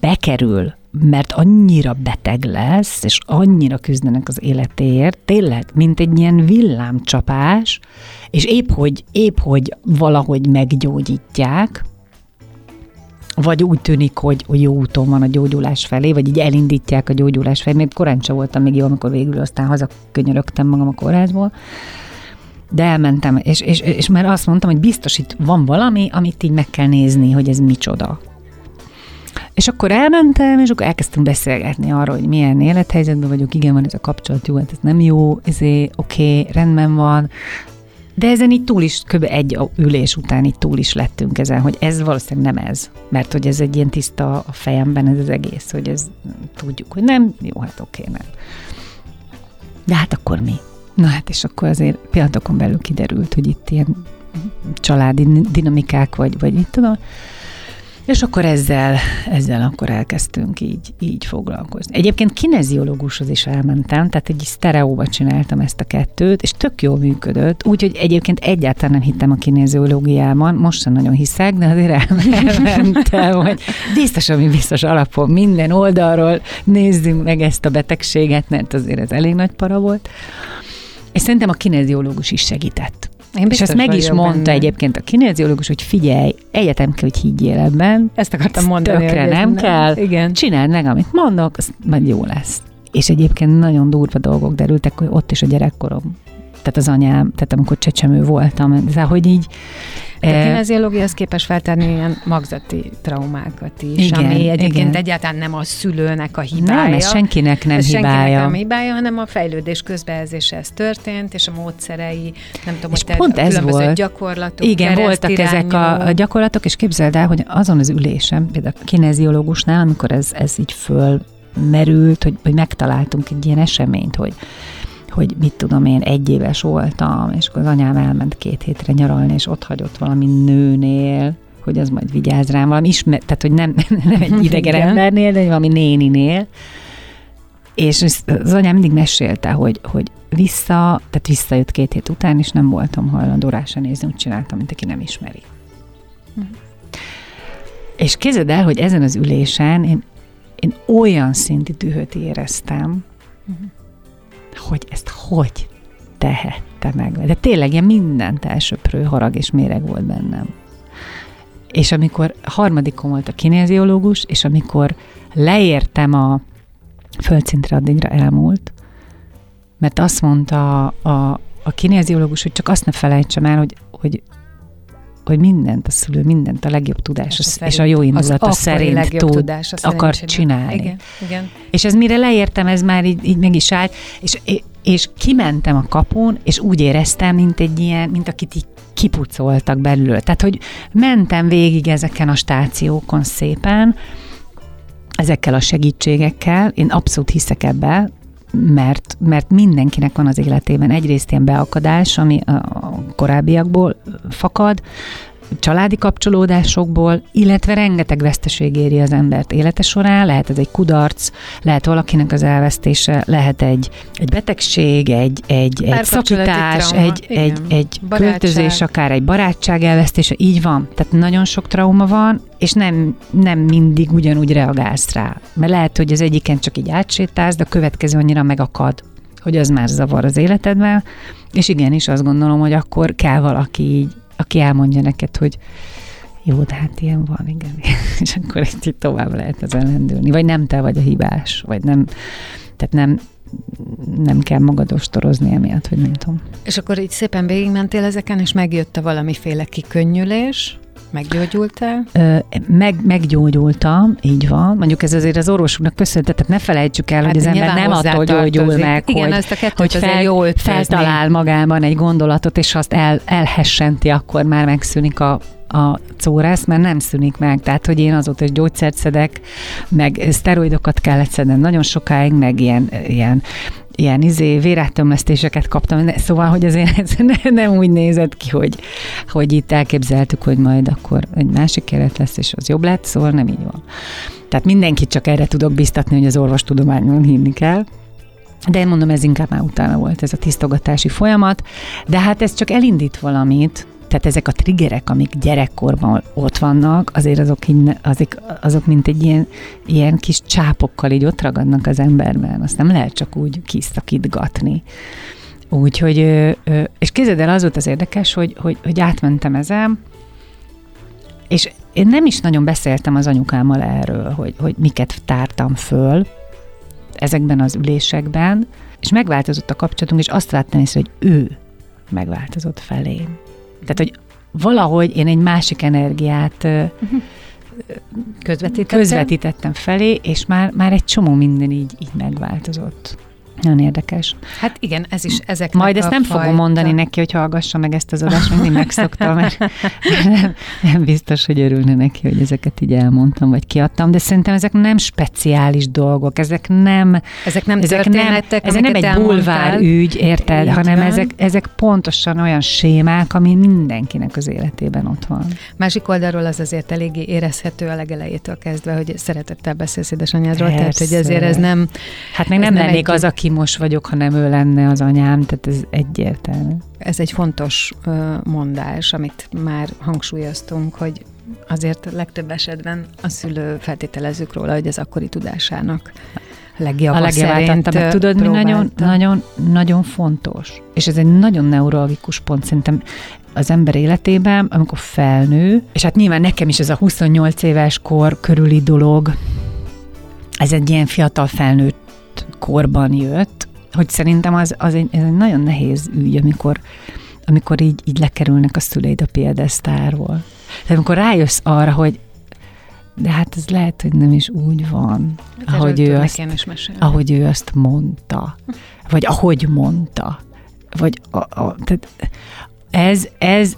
bekerül, mert annyira beteg lesz, és annyira küzdenek az életéért, tényleg, mint egy ilyen villámcsapás, és épp hogy, épp hogy valahogy meggyógyítják, vagy úgy tűnik, hogy, jó úton van a gyógyulás felé, vagy így elindítják a gyógyulás felé, mert korán sem voltam még jó, amikor végül aztán hazakönyörögtem magam a kórházból, de elmentem, és, és, és már azt mondtam, hogy biztos itt van valami, amit így meg kell nézni, hogy ez micsoda. És akkor elmentem, és akkor elkezdtünk beszélgetni arról, hogy milyen élethelyzetben vagyok, igen, van ez a kapcsolat, jó, hát ez nem jó, ezé, oké, okay, rendben van, de ezen így túl is, kb. egy ülés után így túl is lettünk ezen, hogy ez valószínűleg nem ez, mert hogy ez egy ilyen tiszta a fejemben ez az egész, hogy ez tudjuk, hogy nem, jó, hát oké, nem. De hát akkor mi? Na hát, és akkor azért pillanatokon belül kiderült, hogy itt ilyen családi dinamikák, vagy, vagy mit tudom, és akkor ezzel, ezzel akkor elkezdtünk így, így foglalkozni. Egyébként kineziológushoz is elmentem, tehát egy sztereóba csináltam ezt a kettőt, és tök jól működött, úgyhogy egyébként egyáltalán nem hittem a kineziológiában, most sem nagyon hiszek, de azért el- elmentem, hogy biztos, ami biztos alapon minden oldalról nézzünk meg ezt a betegséget, mert azért ez elég nagy para volt. És szerintem a kineziológus is segített. Én És ezt meg is mondta egyébként a kineziológus, hogy figyelj, egyetem kell, hogy higgyél ebben. Ezt akartam mondani. tökre ez nem kell. Igen. Csináld meg, amit mondok, az majd jó lesz. És egyébként nagyon durva dolgok derültek, hogy ott is a gyerekkorom. Tehát az anyám, tehát amikor csecsemő voltam, de hogy így... A eh, kineziológiához képes feltárni ilyen magzati traumákat is, Igen, ami egyébként igen. egyáltalán nem a szülőnek a hibája. nem, ez senkinek nem ez senkinek hibája. nem hibája, hanem a fejlődés közbeezése ez történt, és a módszerei, nem tudom, És hogy pont ez volt. gyakorlatok, Igen, voltak ezek a, gyakorlatok, és képzeld el, hogy azon az ülésen, például a kineziológusnál, amikor ez, ez így fölmerült, hogy, hogy megtaláltunk egy ilyen eseményt, hogy hogy mit tudom én, egy éves voltam, és akkor az anyám elment két hétre nyaralni, és ott hagyott valami nőnél, hogy az majd vigyáz rám, valami ismer, tehát hogy nem, nem egy idegen Igen. embernél, de valami néninél, és az anyám mindig mesélte, hogy, hogy vissza, tehát visszajött két hét után, és nem voltam hajlandó rá se nézni, úgy csináltam, mint aki nem ismeri. És képzeld el, hogy ezen az ülésen én, én olyan szintű dühöt éreztem, hogy ezt hogy tehette meg. De tényleg ilyen mindent elsöprő harag és méreg volt bennem. És amikor harmadikon volt a kinéziológus, és amikor leértem a földszintre, addigra elmúlt, mert azt mondta a, a kinéziológus, hogy csak azt ne felejtsem el, hogy, hogy hogy mindent a szülő, mindent a legjobb tudása és, és a jó indulata szerint tud, tudása szerint akar csinál. csinálni. Igen, igen. És ez mire leértem, ez már így, így meg is állt, és, és kimentem a kapun, és úgy éreztem, mint egy ilyen, mint akit így kipucoltak belül. Tehát, hogy mentem végig ezeken a stációkon szépen, ezekkel a segítségekkel, én abszolút hiszek ebbe, mert, mert mindenkinek van az életében. Egyrészt ilyen beakadás, ami a korábbiakból fakad, családi kapcsolódásokból, illetve rengeteg veszteség éri az embert élete során, lehet ez egy kudarc, lehet valakinek az elvesztése, lehet egy, egy betegség, egy, egy, egy szakítás, trauma, egy, igen. egy, egy Barátság. költözés, akár egy barátság elvesztése, így van. Tehát nagyon sok trauma van, és nem, nem mindig ugyanúgy reagálsz rá. Mert lehet, hogy az egyiken csak így átsétálsz, de a következő annyira megakad, hogy az már zavar az életedben, és igenis azt gondolom, hogy akkor kell valaki így, aki elmondja neked, hogy jó, de hát ilyen van, igen. És akkor itt, itt tovább lehet ezen lendülni. Vagy nem te vagy a hibás, vagy nem, tehát nem, nem kell magad ostorozni emiatt, vagy nem tudom. És akkor így szépen végigmentél ezeken, és megjött a valamiféle kikönnyülés, Meggyógyultál? Meg, meggyógyultam, így van. Mondjuk ez azért az orvosoknak köszönhető, tehát ne felejtsük el, hát hogy az ember nem attól gyógyul meg, Igen, hogy, azt a hogy fel, jól feltalál magában egy gondolatot, és azt el, elhessenti, akkor már megszűnik a a córász, mert nem szűnik meg. Tehát, hogy én azóta is gyógyszert szedek, meg szteroidokat kellett szednem nagyon sokáig, meg ilyen, ilyen ilyen izé, vérátömlesztéseket kaptam, szóval, hogy azért ez ne, nem úgy nézett ki, hogy, hogy itt elképzeltük, hogy majd akkor egy másik keret lesz, és az jobb lett, szóval nem így van. Tehát mindenkit csak erre tudok biztatni, hogy az orvostudományon hinni kell. De én mondom, ez inkább már utána volt ez a tisztogatási folyamat, de hát ez csak elindít valamit, tehát ezek a triggerek, amik gyerekkorban ott vannak, azért azok, azok, azok mint egy ilyen, ilyen kis csápokkal így ott ragadnak az emberben. Azt nem lehet csak úgy kiszakítgatni. Úgyhogy, és képzeld el, az volt az érdekes, hogy, hogy, hogy átmentem ezen, és én nem is nagyon beszéltem az anyukámmal erről, hogy, hogy miket tártam föl ezekben az ülésekben, és megváltozott a kapcsolatunk, és azt vettem észre, hogy ő megváltozott felém. Tehát, hogy valahogy én egy másik energiát uh-huh. közvetítettem. közvetítettem felé, és már, már egy csomó minden így, így megváltozott. Nagyon érdekes. Hát igen, ez is ezek. Majd ezt nem fajta... fogom mondani neki, hogy hallgassa meg ezt az adást, mindig megszoktam, mert nem, nem biztos, hogy örülne neki, hogy ezeket így elmondtam, vagy kiadtam, de szerintem ezek nem speciális dolgok, ezek nem... Ezek nem ezek nem, ezek nem egy bulvár ügy, érted, így hanem ezek, ezek pontosan olyan sémák, ami mindenkinek az életében ott van. Másik oldalról az azért eléggé érezhető a legelejétől kezdve, hogy szeretettel beszélsz édesanyádról, tehát hogy azért ez nem... Hát még nem lennék az, aki most vagyok, ha nem ő lenne az anyám, tehát ez egyértelmű. Ez egy fontos mondás, amit már hangsúlyoztunk, hogy azért legtöbb esetben a szülő feltételezzük róla, hogy ez akkori tudásának legjava, a legjava meg tudod, mi nagyon, nagyon, nagyon fontos. És ez egy nagyon neurologikus pont szerintem az ember életében, amikor felnő, és hát nyilván nekem is ez a 28 éves kor körüli dolog, ez egy ilyen fiatal felnőtt korban jött, hogy szerintem az, az egy, ez egy nagyon nehéz ügy, amikor, amikor így, így lekerülnek a szüleid a piedesztáról. De amikor rájössz arra, hogy de hát ez lehet, hogy nem is úgy van, hát ahogy ő, azt, ahogy ő azt mondta, vagy ahogy mondta, vagy a, a, tehát ez, ez,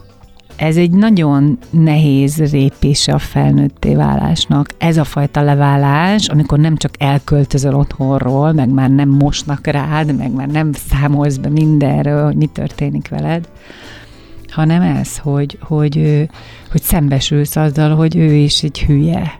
ez egy nagyon nehéz répése a felnőtté válásnak. Ez a fajta leválás, amikor nem csak elköltözöl otthonról, meg már nem mosnak rád, meg már nem számolsz be mindenről, hogy mi történik veled, hanem ez, hogy, hogy, hogy szembesülsz azzal, hogy ő is egy hülye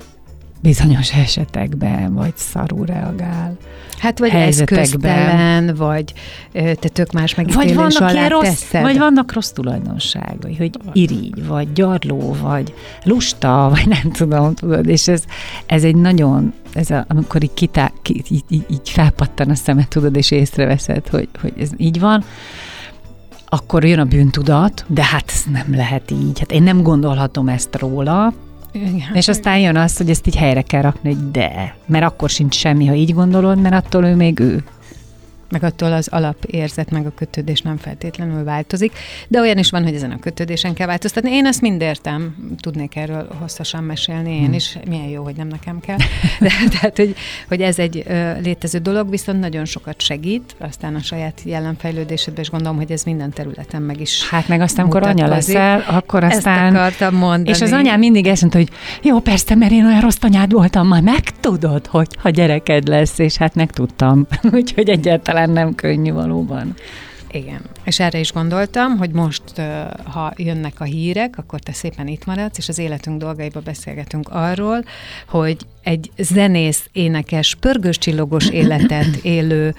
bizonyos esetekben, vagy szarú reagál. Hát vagy eszköztelen, vagy te tök más megítélés vagy vannak alá rossz, teszed. Vagy vannak rossz tulajdonságai, hogy irigy, vagy gyarló, vagy lusta, vagy nem tudom, tudod, és ez, ez egy nagyon, ez a, amikor így, kitá, így, így, így felpattan a szemet, tudod, és észreveszed, hogy, hogy ez így van, akkor jön a bűntudat, de hát ez nem lehet így. Hát én nem gondolhatom ezt róla, igen. És aztán jön az, hogy ezt így helyre kell rakni, hogy de, mert akkor sincs semmi, ha így gondolod, mert attól ő még ő meg attól az alapérzet, meg a kötődés nem feltétlenül változik, de olyan is van, hogy ezen a kötődésen kell változtatni. Én ezt mind értem, tudnék erről hosszasan mesélni, én hmm. is, milyen jó, hogy nem nekem kell. De, tehát, hogy, hogy ez egy ö, létező dolog, viszont nagyon sokat segít, aztán a saját jelenfejlődésedben, és gondolom, hogy ez minden területen meg is Hát meg aztán, amikor anya leszel, akkor aztán... Ezt akartam mondani. És az anyám mindig ezt mondta, hogy jó, persze, mert én olyan rossz anyád voltam, majd megtudod, hogy ha gyereked lesz, és hát megtudtam. Úgyhogy egyáltalán talán nem könnyű valóban. Igen. És erre is gondoltam, hogy most, ha jönnek a hírek, akkor te szépen itt maradsz, és az életünk dolgaiba beszélgetünk arról, hogy egy zenész, énekes, pörgős csillogos életet élő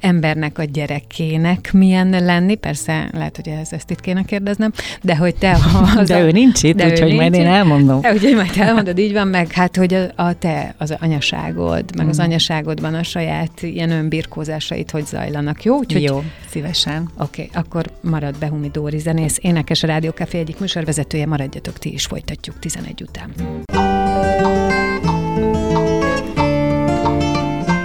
embernek a gyerekének milyen lenni. Persze, lehet, hogy ez ezt itt kéne kérdeznem, de hogy te... Ha az de a, ő nincs itt, úgyhogy majd én elmondom. Úgyhogy majd elmondod, így van, meg hát, hogy a, a te, az anyaságod, meg mm. az anyaságodban a saját ilyen önbirkózásait hogy zajlanak, jó? Úgyhogy, jó, szívesen. Oké, okay, akkor marad Behumi Dóri zenész, énekes a Rádió Café egyik műsorvezetője, maradjatok ti is, folytatjuk 11 után.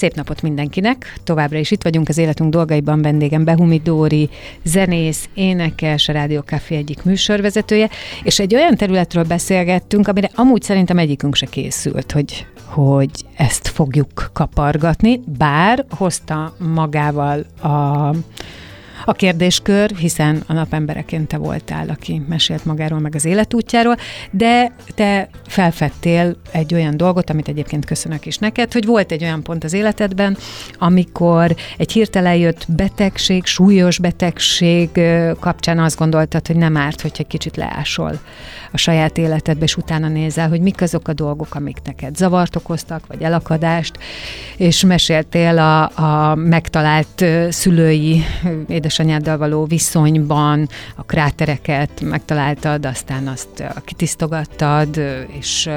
Szép napot mindenkinek! Továbbra is itt vagyunk az életünk dolgaiban. Vendégem Behumi Dóri, zenész, énekes, a Rádió Café egyik műsorvezetője, és egy olyan területről beszélgettünk, amire amúgy szerintem egyikünk se készült, hogy, hogy ezt fogjuk kapargatni, bár hozta magával a a kérdéskör, hiszen a napembereként te voltál, aki mesélt magáról, meg az életútjáról, de te felfedtél egy olyan dolgot, amit egyébként köszönök is neked, hogy volt egy olyan pont az életedben, amikor egy hirtelen jött betegség, súlyos betegség kapcsán azt gondoltad, hogy nem árt, hogyha egy kicsit leásol a saját életedbe, és utána nézel, hogy mik azok a dolgok, amik neked zavart okoztak, vagy elakadást, és meséltél a, a megtalált szülői édesanyáddal való viszonyban, a krátereket megtaláltad, aztán azt kitisztogattad, és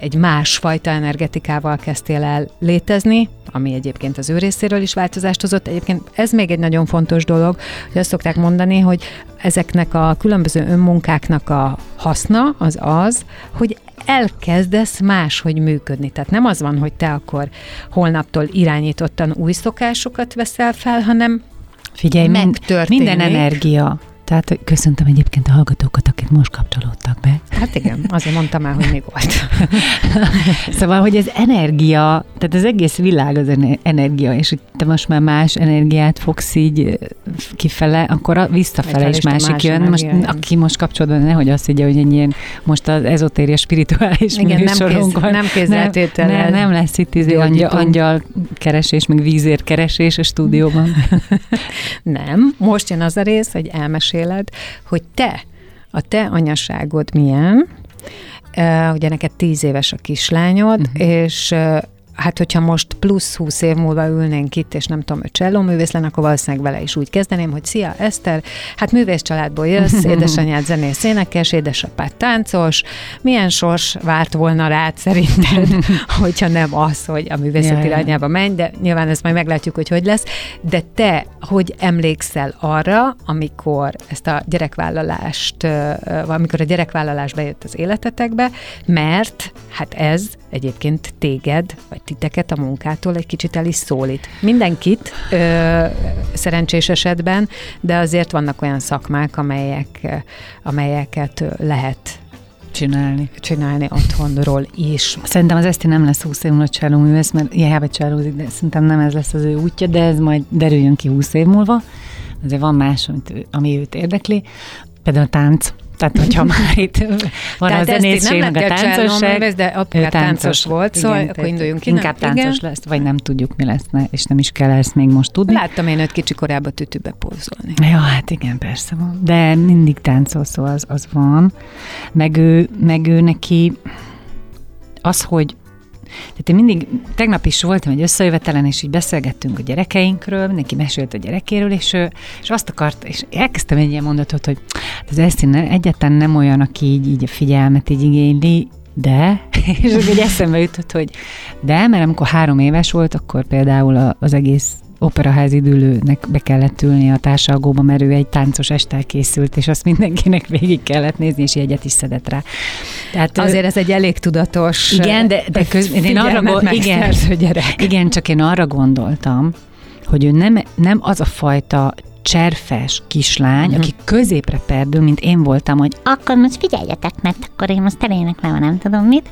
egy másfajta energetikával kezdtél el létezni, ami egyébként az ő részéről is változást hozott. Egyébként ez még egy nagyon fontos dolog, hogy azt szokták mondani, hogy ezeknek a különböző önmunkáknak a haszna az az, hogy elkezdesz máshogy működni. Tehát nem az van, hogy te akkor holnaptól irányítottan új szokásokat veszel fel, hanem Figyelj, mind, minden energia tehát köszöntöm egyébként a hallgatókat, akik most kapcsolódtak be. Hát igen, azért mondtam már, hogy még volt. szóval, hogy ez energia, tehát az egész világ az energia, és hogy te most már más energiát fogsz így kifele, akkor visszafele is másik más jön. Most, aki most kapcsolódva, nehogy azt higgye, hogy egy ilyen most az ezotéria spirituális igen, nem, kéz, van. nem nem, nem, nem lesz itt izé angyal, angyal keresés, meg vízér keresés a stúdióban. nem, most jön az a rész, hogy elmesél meséled, hogy te, a te anyaságod milyen, Uh, ugye neked tíz éves a kislányod, uh-huh. és uh, hát hogyha most plusz 20 év múlva ülnénk itt, és nem tudom, hogy cselló művész lenne, akkor valószínűleg vele is úgy kezdeném, hogy szia Eszter, hát művész családból jössz, édesanyád zenész énekes, édesapád táncos, milyen sors várt volna rád szerinted, hogyha nem az, hogy a művészet irányába menj, de nyilván ezt majd meglátjuk, hogy hogy lesz, de te hogy emlékszel arra, amikor ezt a gyerekvállalást, amikor a gyerekvállalás bejött az életetekbe, mert hát ez egyébként téged, vagy titeket a munkától egy kicsit el is szólít. Mindenkit ö, szerencsés esetben, de azért vannak olyan szakmák, amelyek, amelyeket lehet csinálni. Csinálni otthonról is. Szerintem az Eszti nem lesz 20 év múlva cselló művész, mert hiába csellózik, de szerintem nem ez lesz az ő útja, de ez majd derüljön ki 20 év múlva. Azért van más, amit, ami őt érdekli. Például a tánc. Tehát, hogyha már itt van Tehát a zenészség, meg a táncosság, de apukár táncos, táncos volt, szóval igen, akkor induljunk ki. Inkább nem? táncos igen. lesz, vagy nem tudjuk, mi lesz, és nem is kell ezt még most tudni. Láttam én őt kicsi korában tütübe pózolni. Ja, hát igen, persze van. De mindig táncol, szóval az, az van. Meg ő, meg ő neki az, hogy tehát én mindig, tegnap is voltam egy összejövetelen, és így beszélgettünk a gyerekeinkről, mindenki mesélt a gyerekéről, és, és azt akart, és elkezdtem egy ilyen mondatot, hogy hát az Esztin egyáltalán nem olyan, aki így, így a figyelmet így igényli, de, és akkor eszembe jutott, hogy de, mert amikor három éves volt, akkor például az egész operaházi dülőnek be kellett ülni a társalgóba, mert ő egy táncos estel készült, és azt mindenkinek végig kellett nézni, és jegyet is szedett rá. Tehát, Azért ez egy elég tudatos Igen, de, de köz, én arra gond, igen, gyerek. igen, csak én arra gondoltam, hogy ő nem, nem az a fajta cserfes kislány, uh-huh. aki középre perdül, mint én voltam, hogy akkor most figyeljetek, mert akkor én most eléneklem, nem tudom mit,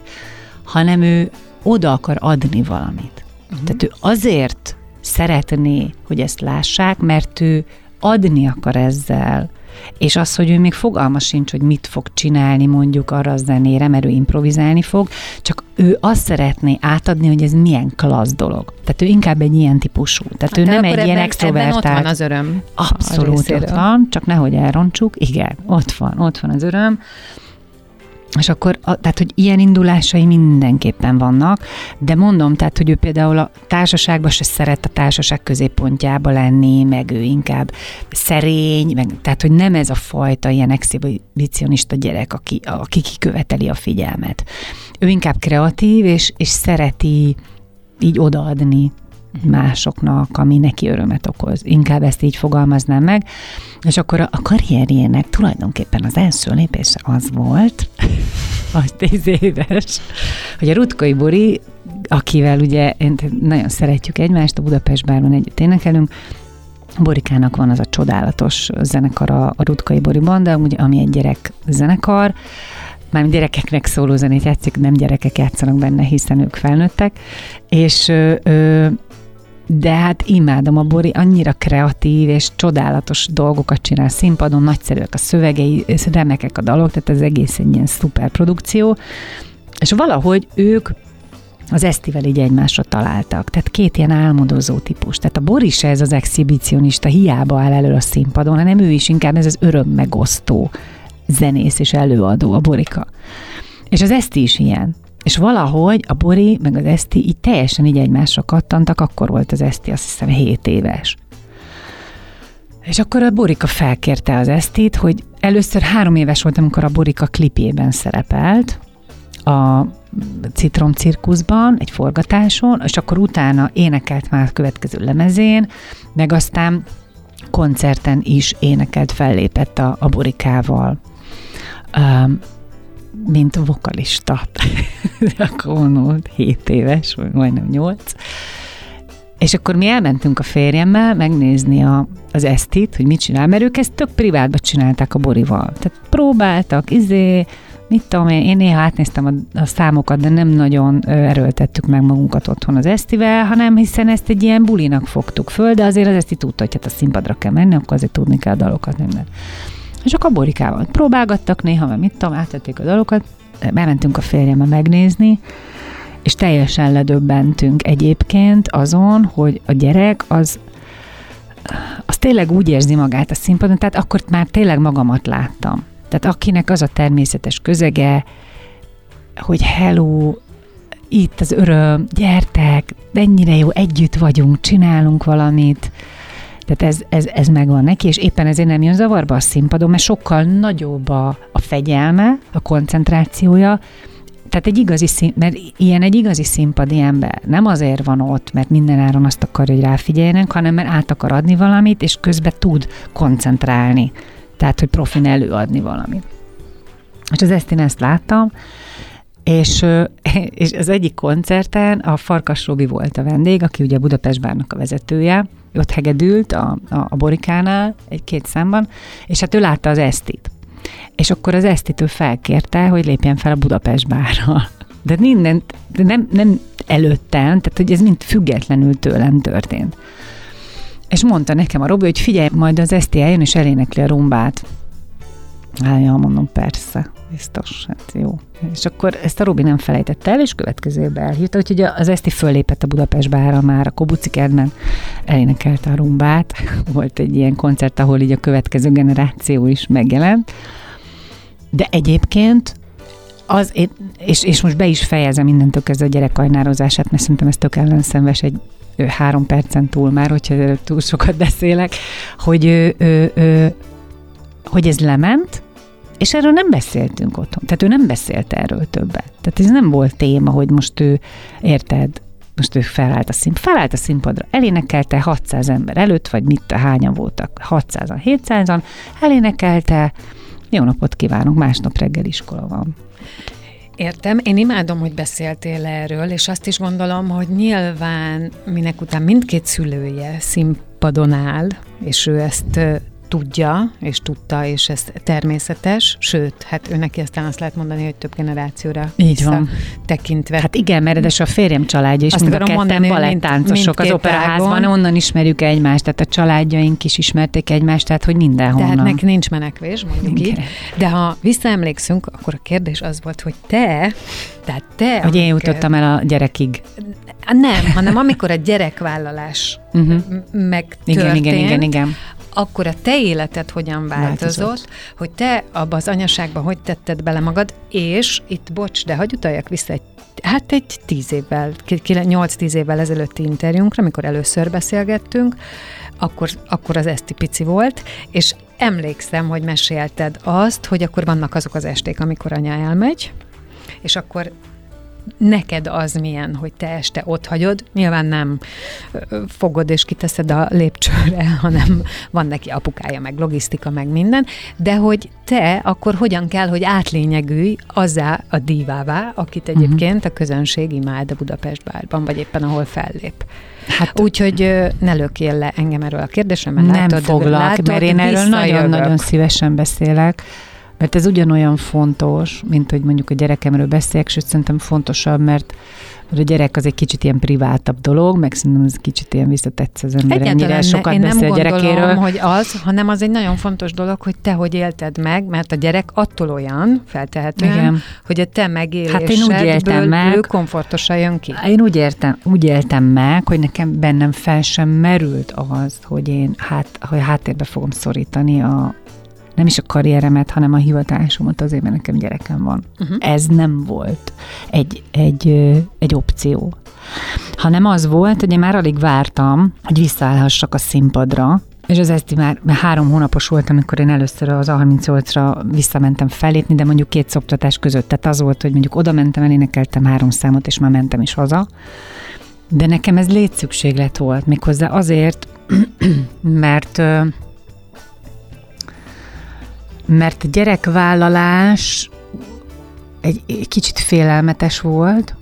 hanem ő oda akar adni valamit. Uh-huh. Tehát ő azért szeretné, hogy ezt lássák, mert ő adni akar ezzel. És az, hogy ő még fogalma sincs, hogy mit fog csinálni mondjuk arra a zenére, mert ő improvizálni fog, csak ő azt szeretné átadni, hogy ez milyen klassz dolog. Tehát ő inkább egy ilyen típusú. Tehát hát ő nem egy ilyen extrovertált. ott van az öröm. Abszolút ott van, csak nehogy elrontsuk. Igen, ott van, ott van az öröm. És akkor, tehát, hogy ilyen indulásai mindenképpen vannak, de mondom, tehát, hogy ő például a társaságban se szeret a társaság középpontjába lenni, meg ő inkább szerény, meg, tehát, hogy nem ez a fajta ilyen exhibicionista gyerek, aki, aki kiköveteli a figyelmet. Ő inkább kreatív, és, és szereti így odaadni másoknak, ami neki örömet okoz. Inkább ezt így fogalmaznám meg. És akkor a, karrierjének tulajdonképpen az első lépése az volt, az tíz éves, hogy a Rutkai Bori, akivel ugye nagyon szeretjük egymást, a Budapest Bárban együtt énekelünk, Borikának van az a csodálatos zenekar a, a Rutkai Bori Banda, ami egy gyerek zenekar, már gyerekeknek szóló zenét játszik, nem gyerekek játszanak benne, hiszen ők felnőttek, és ö, de hát imádom a Bori, annyira kreatív és csodálatos dolgokat csinál színpadon, nagyszerűek a szövegei, remekek a dalok, tehát ez egész egy ilyen szuper produkció, és valahogy ők az Esztivel így egymásra találtak. Tehát két ilyen álmodozó típus. Tehát a Boris ez az exhibicionista, hiába áll elő a színpadon, hanem ő is inkább ez az öröm megosztó zenész és előadó, a Borika. És az Eszti is ilyen. És valahogy a Bori meg az Eszti így teljesen így egymásra kattantak, akkor volt az Eszti azt hiszem 7 éves. És akkor a Borika felkérte az Esztit, hogy először három éves volt, amikor a Borika klipjében szerepelt, a Citrom cirkuszban, egy forgatáson, és akkor utána énekelt már a következő lemezén, meg aztán koncerten is énekelt, fellépett a, a Borikával. Um, mint vokalista. akkor vonult 7 éves, vagy majdnem 8. És akkor mi elmentünk a férjemmel megnézni a, az esztit, hogy mit csinál, mert ők ezt tök privátban csinálták a Borival. Tehát próbáltak, izé, mit tudom én, én néha átnéztem a, a számokat, de nem nagyon erőltettük meg magunkat otthon az esztivel, hanem hiszen ezt egy ilyen bulinak fogtuk föl, de azért az eszti tudta, hogy hát a színpadra kell menni, akkor azért tudni kell a dalokat, nem és akkor borikával próbálgattak néha, mert mit tudom, átvették a dalokat, bementünk a férjemmel megnézni, és teljesen ledöbbentünk egyébként azon, hogy a gyerek az az tényleg úgy érzi magát a színpadon, tehát akkor már tényleg magamat láttam. Tehát akinek az a természetes közege, hogy hello, itt az öröm, gyertek, mennyire jó, együtt vagyunk, csinálunk valamit, tehát ez, ez, ez megvan neki, és éppen ezért nem jön zavarba a színpadon, mert sokkal nagyobb a, a fegyelme, a koncentrációja, tehát egy igazi szín, mert ilyen egy igazi színpadi ember nem azért van ott, mert minden áron azt akarja, hogy ráfigyeljenek, hanem mert át akar adni valamit, és közben tud koncentrálni. Tehát, hogy profin előadni valamit. És az ezt én ezt láttam, és, és az egyik koncerten a Farkas Robi volt a vendég, aki ugye Budapest Bárnak a vezetője, ott hegedült a, a, a Borikánál egy-két számban, és hát ő látta az Esztit. És akkor az Esztitől felkérte, hogy lépjen fel a Budapest bárra. De mindent, de nem, nem előttem, tehát hogy ez mind függetlenül tőlem történt. És mondta nekem a Robi, hogy figyelj, majd az Eszti eljön, és elénekli a rumbát. Hát, ja, mondom, persze, biztos, hát jó. És akkor ezt a Robi nem felejtette el, és következő évben elhívta, úgyhogy az Eszti föllépett a Budapest bára már a Kobuci kertben, elénekelte a rumbát. Volt egy ilyen koncert, ahol így a következő generáció is megjelent. De egyébként az, és, és most be is fejezem mindentől kezdve a gyerekajnározását, mert szerintem ez tök ellenszenves egy három percen túl már, hogyha túl sokat beszélek, hogy, ő, ő, ő, hogy ez lement, és erről nem beszéltünk otthon. Tehát ő nem beszélt erről többet. Tehát ez nem volt téma, hogy most ő, érted, most ő felállt a színpadra, felállt a színpadra, elénekelte 600 ember előtt, vagy mit, hányan voltak, 600-an, 700-an, elénekelte, jó napot kívánok, másnap reggel iskola van. Értem, én imádom, hogy beszéltél erről, és azt is gondolom, hogy nyilván minek után mindkét szülője színpadon áll, és ő ezt tudja, és tudta, és ez természetes, sőt, hát ő neki aztán azt lehet mondani, hogy több generációra Így van. tekintve. Hát igen, mert a férjem családja is azt mind a ketten balettáncosok az operaházban, onnan ismerjük egymást, tehát a családjaink is ismerték egymást, tehát hogy mindenhonnan. Tehát neki nincs menekvés, mondjuk igen. így. De ha visszaemlékszünk, akkor a kérdés az volt, hogy te, tehát te... Hogy én jutottam el a gyerekig. Nem, hanem amikor a gyerekvállalás uh-huh. megtörtént, igen, igen, igen, igen akkor a te életed hogyan változott, változott. hogy te abba az anyaságban hogy tetted bele magad, és itt bocs, de hagyj utaljak vissza egy hát egy tíz évvel, nyolc-tíz évvel ezelőtti interjúnkra, amikor először beszélgettünk, akkor, akkor az Eszti pici volt, és emlékszem, hogy mesélted azt, hogy akkor vannak azok az esték, amikor anya elmegy, és akkor neked az milyen, hogy te este ott hagyod, nyilván nem fogod és kiteszed a lépcsőre, hanem van neki apukája, meg logisztika, meg minden, de hogy te akkor hogyan kell, hogy átlényegülj azzá a dívává, akit mhm. egyébként a közönség imád a Budapest bárban, vagy éppen ahol fellép. Hát, Úgyhogy ne lökjél le engem erről a kérdésre, mert nem látod, foglak, látod, mert én erről nagyon-nagyon szívesen beszélek. Mert ez ugyanolyan fontos, mint hogy mondjuk a gyerekemről beszéljek, sőt szerintem fontosabb, mert mert a gyerek az egy kicsit ilyen privátabb dolog, meg szerintem ez kicsit ilyen visszatetsz az ember. Egyáltalán ennyire sokat én nem beszél gondolom, gyerekéről. hogy az, hanem az egy nagyon fontos dolog, hogy te hogy élted meg, mert a gyerek attól olyan, feltehetően, Igen. hogy a te megélésedből hát én úgy éltem meg, ő komfortosan jön ki. Én úgy, értem, úgy éltem meg, hogy nekem bennem fel sem merült az, hogy én hát, hogy háttérbe fogom szorítani a, nem is a karrieremet, hanem a hivatásomat azért, mert nekem gyerekem van. Uh-huh. Ez nem volt egy, egy, egy opció. Hanem az volt, hogy én már alig vártam, hogy visszaállhassak a színpadra, és az ezt már három hónapos volt, amikor én először az A38-ra visszamentem felépni, de mondjuk két szoktatás között. Tehát az volt, hogy mondjuk oda mentem, elénekeltem három számot, és már mentem is haza. De nekem ez létszükséglet volt, méghozzá azért, mert mert gyerekvállalás egy, egy kicsit félelmetes volt,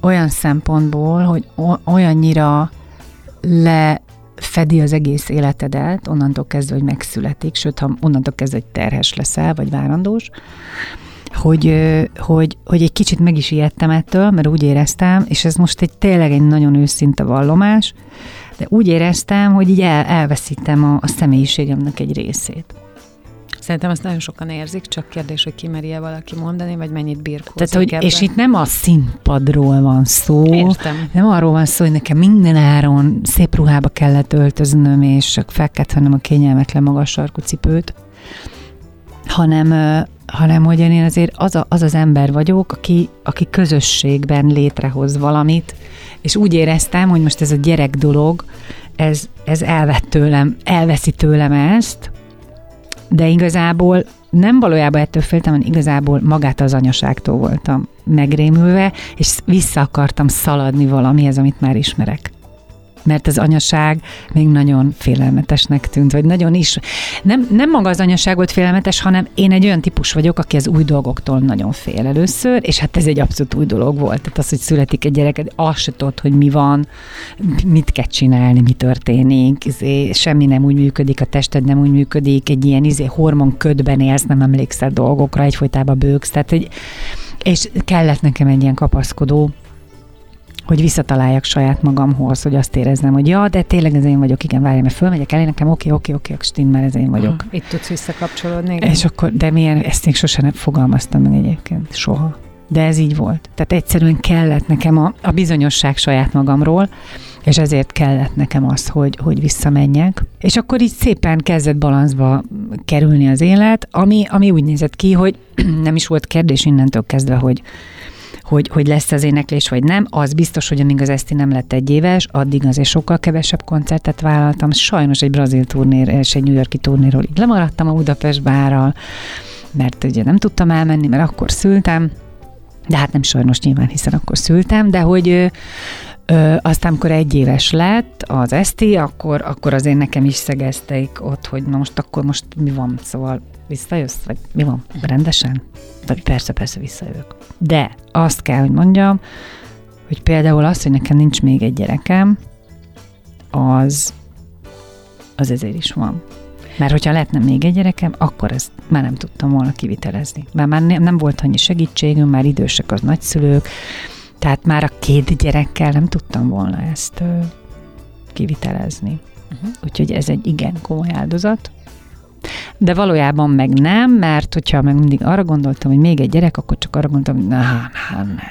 olyan szempontból, hogy olyannyira lefedi az egész életedet, onnantól kezdve, hogy megszületik, sőt, ha onnantól kezdve, hogy terhes leszel, vagy várandós, hogy, hogy, hogy egy kicsit meg is ijedtem ettől, mert úgy éreztem, és ez most egy tényleg egy nagyon őszinte vallomás, de úgy éreztem, hogy így el, elveszítem a, a személyiségemnek egy részét. Szerintem azt nagyon sokan érzik, csak kérdés, hogy kimerje valaki mondani, vagy mennyit birkózik Tehát, hogy, És itt nem a színpadról van szó. Értem. Nem arról van szó, hogy nekem minden áron szép ruhába kellett öltöznöm, és fel kellett vennem a kényelmetlen magas sarkú cipőt, hanem, hanem hogy én azért az, a, az az ember vagyok, aki, aki közösségben létrehoz valamit, és úgy éreztem, hogy most ez a gyerek dolog, ez, ez elvett tőlem, elveszi tőlem ezt, de igazából nem valójában ettől féltem, hanem igazából magát az anyaságtól voltam megrémülve, és vissza akartam szaladni valamihez, amit már ismerek mert az anyaság még nagyon félelmetesnek tűnt, vagy nagyon is. Nem, nem maga az anyaság volt félelmetes, hanem én egy olyan típus vagyok, aki az új dolgoktól nagyon fél először, és hát ez egy abszolút új dolog volt. Tehát az, hogy születik egy gyerek, azt se tudod, hogy mi van, mit kell csinálni, mi történik, izé, semmi nem úgy működik, a tested nem úgy működik, egy ilyen izé, hormon ködben élsz, nem emlékszel dolgokra, egyfolytában bőgsz, tehát hogy és kellett nekem egy ilyen kapaszkodó hogy visszataláljak saját magamhoz, hogy azt érezzem, hogy ja, de tényleg ez én vagyok, igen, várj, mert fölmegyek elé, nekem oké, oké, oké, stimmel, ez én vagyok. Itt tudsz visszakapcsolódni. Igen. És akkor, de milyen, ezt még sosem nem fogalmaztam meg egyébként, soha. De ez így volt. Tehát egyszerűen kellett nekem a, a bizonyosság saját magamról, és ezért kellett nekem az, hogy, hogy visszamenjek. És akkor így szépen kezdett balanszba kerülni az élet, ami, ami úgy nézett ki, hogy nem is volt kérdés innentől kezdve, hogy hogy, hogy lesz az éneklés, vagy nem. Az biztos, hogy amíg az Eszti nem lett egy éves, addig azért sokkal kevesebb koncertet vállaltam. Sajnos egy brazil turnér és egy New Yorki turnéról így lemaradtam a Budapest bárral, mert ugye nem tudtam elmenni, mert akkor szültem, de hát nem sajnos nyilván, hiszen akkor szültem, de hogy Ö, aztán, amikor egy éves lett az Eszti, akkor, akkor azért nekem is szegezték ott, hogy na most akkor most mi van, szóval visszajössz, vagy mi van, rendesen? Vagy persze, persze visszajövök. De azt kell, hogy mondjam, hogy például az, hogy nekem nincs még egy gyerekem, az, az ezért is van. Mert hogyha lehetne még egy gyerekem, akkor ezt már nem tudtam volna kivitelezni. Mert már nem, nem volt annyi segítségünk, már idősek az nagyszülők, tehát már a két gyerekkel nem tudtam volna ezt ö, kivitelezni. Uh-huh. Úgyhogy ez egy igen komoly áldozat. De valójában meg nem, mert hogyha meg mindig arra gondoltam, hogy még egy gyerek, akkor csak arra gondoltam, hogy na, na, na,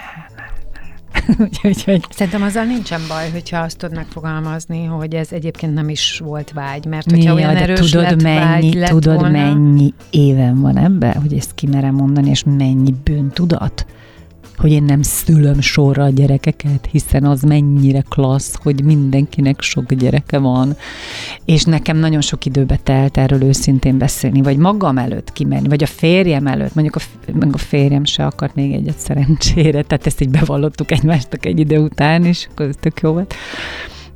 Úgyhogy, hogy... Szerintem azzal nincsen baj, hogyha azt tudod megfogalmazni, hogy ez egyébként nem is volt vágy, mert hogyha Mi, olyan erős tudod, lett mennyi, vágy lett Tudod, volna... mennyi éven van ebbe, hogy ezt kimerem mondani, és mennyi bűntudat? Hogy én nem szülöm sorra a gyerekeket, hiszen az mennyire klassz, hogy mindenkinek sok gyereke van, és nekem nagyon sok időbe telt erről őszintén beszélni, vagy magam előtt kimenni, vagy a férjem előtt, mondjuk a, meg a férjem se akart még egyet szerencsére, tehát ezt így bevallottuk egymástak egy idő után, és akkor tök jó volt.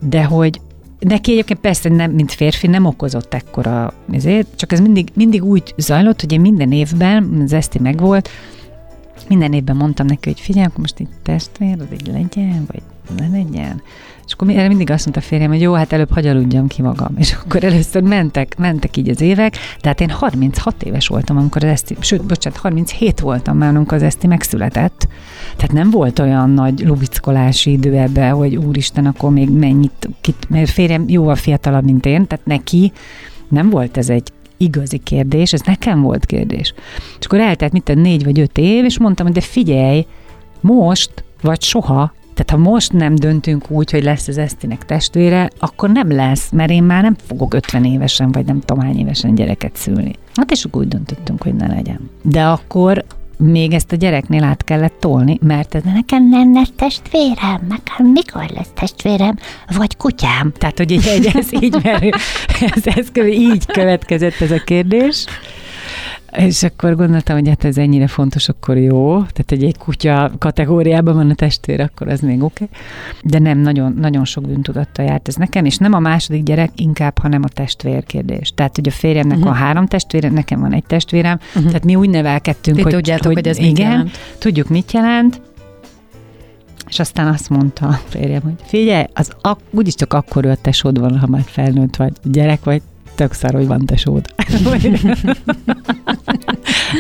De hogy, Neki egyébként persze nem, mint férfi nem okozott ekkora, ezért, csak ez mindig, mindig úgy zajlott, hogy én minden évben, az Eszti megvolt, minden évben mondtam neki, hogy figyelj, akkor most itt testvér, az egy legyen, vagy ne legyen. És akkor erre mindig azt mondta a férjem, hogy jó, hát előbb hagyaludjam ki magam. És akkor először mentek, mentek így az évek, tehát én 36 éves voltam, amikor az Eszti, sőt, bocsánat, 37 voltam már, amikor az Eszti megszületett. Tehát nem volt olyan nagy lubickolási idő ebbe, hogy úristen, akkor még mennyit, kit, mert férjem jóval fiatalabb, mint én, tehát neki nem volt ez egy igazi kérdés, ez nekem volt kérdés. És akkor eltelt mit négy vagy öt év, és mondtam, hogy de figyelj, most vagy soha, tehát ha most nem döntünk úgy, hogy lesz az Esztinek testvére, akkor nem lesz, mert én már nem fogok 50 évesen, vagy nem tudom hány évesen gyereket szülni. Hát és akkor úgy döntöttünk, hogy ne legyen. De akkor még ezt a gyereknél át kellett tolni, mert ez nekem nem lesz testvérem, nekem mikor lesz testvérem, vagy kutyám. Tehát, hogy így, ez így, mert ez, ez, így következett ez a kérdés. És akkor gondoltam, hogy hát ez ennyire fontos, akkor jó. Tehát egy, egy kutya kategóriában van a testvér, akkor ez még oké. Okay. De nem, nagyon, nagyon sok bűntudattal járt ez nekem, és nem a második gyerek inkább, hanem a testvér kérdés. Tehát, hogy a férjemnek uh-huh. van három testvére, nekem van egy testvérem, uh-huh. tehát mi úgy nevelkedtünk, Ti hogy, tudjátok, hogy, hogy ez igen, mit jelent. tudjuk, mit jelent, és aztán azt mondta a férjem, hogy figyelj, az ak- úgyis csak akkor ő a tesód van, ha már felnőtt vagy, gyerek vagy, tök szar, hogy van tesód.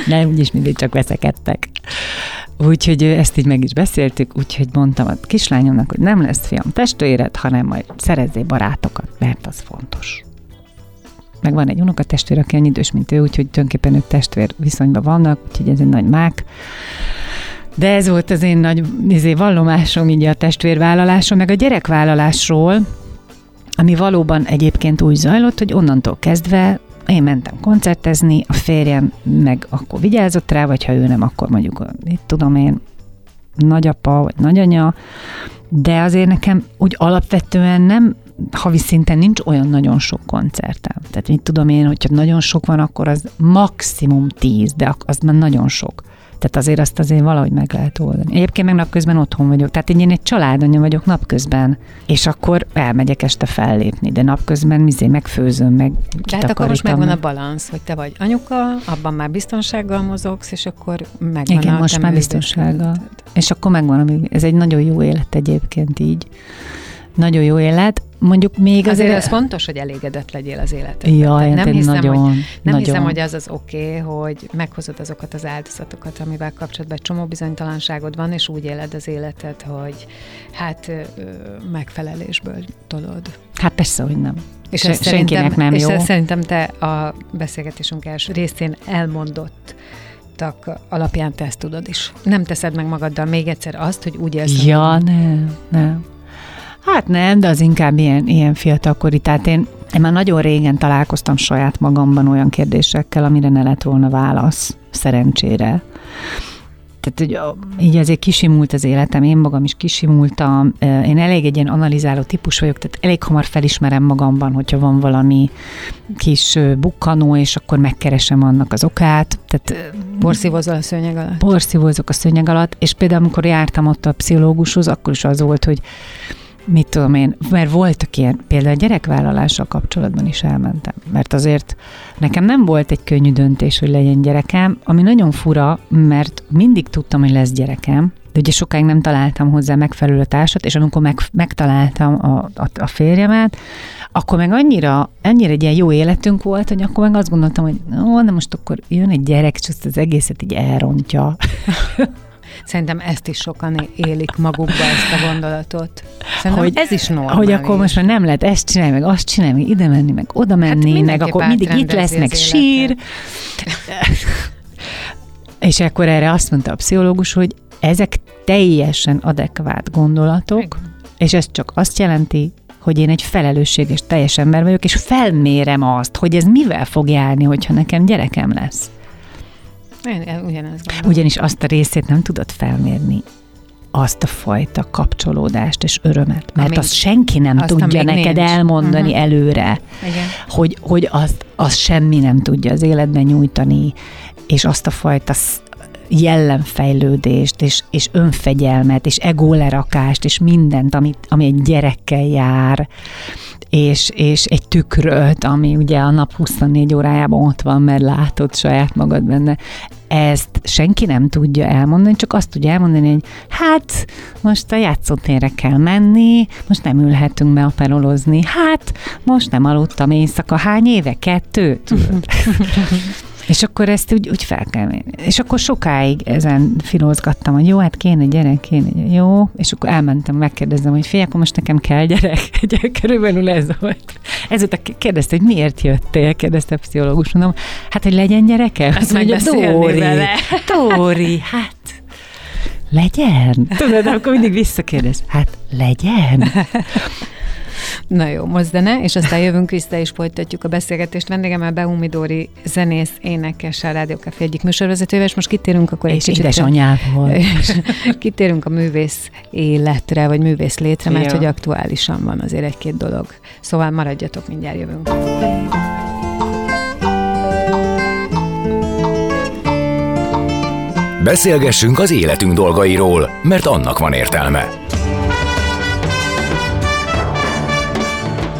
Nem, úgyis mindig csak veszekedtek. Úgyhogy ezt így meg is beszéltük, úgyhogy mondtam a kislányomnak, hogy nem lesz fiam testvéred, hanem majd szerezzél barátokat, mert az fontos. Meg van egy unokatestvér, aki annyi idős, mint ő, úgyhogy tulajdonképpen ők testvér viszonyban vannak, úgyhogy ez egy nagy mák. De ez volt az én nagy izé, vallomásom, így a testvérvállalásom, meg a gyerekvállalásról, ami valóban egyébként úgy zajlott, hogy onnantól kezdve én mentem koncertezni, a férjem meg akkor vigyázott rá, vagy ha ő nem, akkor mondjuk, itt tudom én, nagyapa vagy nagyanya, de azért nekem úgy alapvetően nem havi szinten nincs olyan nagyon sok koncertem. Tehát mit tudom én, hogyha nagyon sok van, akkor az maximum tíz, de az már nagyon sok. Tehát azért azt azért valahogy meg lehet oldani. Egyébként meg napközben otthon vagyok. Tehát én egy családanya vagyok napközben, és akkor elmegyek este fellépni, de napközben mizé megfőzöm, meg Tehát akkor most megvan a balansz, hogy te vagy anyuka, abban már biztonsággal mozogsz, és akkor megvan Igen, a most már biztonsággal. És akkor megvan, ez egy nagyon jó élet egyébként így. Nagyon jó élet. Mondjuk még azért... Azért az fontos, hogy elégedett legyél az életedben. Ja, nem hiszem, nagyon, hogy, nem nagyon. hiszem, hogy az az oké, okay, hogy meghozod azokat az áldozatokat, amivel kapcsolatban egy csomó bizonytalanságod van, és úgy éled az életet, hogy hát megfelelésből tolod. Hát persze, hogy nem. És Se, senkinek nem és jó. És szerintem te a beszélgetésünk első részén elmondott alapján te ezt tudod is. Nem teszed meg magaddal még egyszer azt, hogy úgy élsz. Ja, nem, nem. Hát nem, de az inkább ilyen, ilyen fiatalkori. Tehát én, én már nagyon régen találkoztam saját magamban olyan kérdésekkel, amire ne lett volna válasz, szerencsére. Tehát hogy így azért kisimult az életem, én magam is kisimultam, én elég egy ilyen analizáló típus vagyok, tehát elég hamar felismerem magamban, hogyha van valami kis bukkanó, és akkor megkeresem annak az okát. Tehát, porszívozol a szőnyeg alatt? Porszívozok a szőnyeg alatt, és például amikor jártam ott a pszichológushoz, akkor is az volt, hogy mit tudom én, mert voltak ilyen, például a gyerekvállalással kapcsolatban is elmentem, mert azért nekem nem volt egy könnyű döntés, hogy legyen gyerekem, ami nagyon fura, mert mindig tudtam, hogy lesz gyerekem, de ugye sokáig nem találtam hozzá megfelelő társat, és amikor meg, megtaláltam a, a, a férjemet, akkor meg annyira, annyira egy ilyen jó életünk volt, hogy akkor meg azt gondoltam, hogy ó, de most akkor jön egy gyerek, és azt az egészet így elrontja. Szerintem ezt is sokan élik magukba, ezt a gondolatot. Szerintem hogy, ez is normális. Hogy akkor most már nem lehet ezt csinálni, meg azt csinálni, meg ide menni, meg oda menni, hát meg akkor mindig itt lesz, meg sír. És akkor erre azt mondta a pszichológus, hogy ezek teljesen adekvát gondolatok, és ez csak azt jelenti, hogy én egy felelősséges teljes ember vagyok, és felmérem azt, hogy ez mivel fog járni, hogyha nekem gyerekem lesz. Én, én ugyanezt gondolom. Ugyanis azt a részét nem tudod felmérni, azt a fajta kapcsolódást és örömet. Mert Ami- azt senki nem azt, tudja neked nincs. elmondani Mhm. előre, Igen. hogy, hogy azt, azt semmi nem tudja az életben nyújtani, és azt a fajta jellemfejlődést, és, és önfegyelmet, és ególerakást, és mindent, amit, ami egy gyerekkel jár, és, és egy tükröt, ami ugye a nap 24 órájában ott van, mert látod saját magad benne. Ezt senki nem tudja elmondani, csak azt tudja elmondani, hogy hát most a játszótérre kell menni, most nem ülhetünk be aperolozni, hát most nem aludtam éjszaka, hány éve? Kettő? És akkor ezt úgy, úgy fel kell mérni. És akkor sokáig ezen filózgattam, hogy jó, hát kéne gyerek, kéne gyerek, jó. És akkor elmentem, megkérdezem, hogy figyelj, akkor most nekem kell gyerek. Körülbelül ez volt. Ezután kérdezte, hogy miért jöttél, kérdezte a pszichológus. Mondom, hát, hogy legyen gyereke? Azt mondja, Dóri, vele. Dóri, hát legyen. Tudod, akkor mindig visszakérdez, hát legyen. Na jó, most zene, és aztán jövünk vissza, és folytatjuk a beszélgetést. Vendégemmel Behumi Dóri, zenész, énekes, a Rádió Café egyik műsorvezetővel, és most kitérünk akkor egy És kicsit... édesanyával. És kitérünk a művész életre, vagy művész létre, mert Ja. hogy aktuálisan van azért egy-két dolog. Szóval maradjatok, mindjárt jövünk. Beszélgessünk az életünk dolgairól, mert annak van értelme.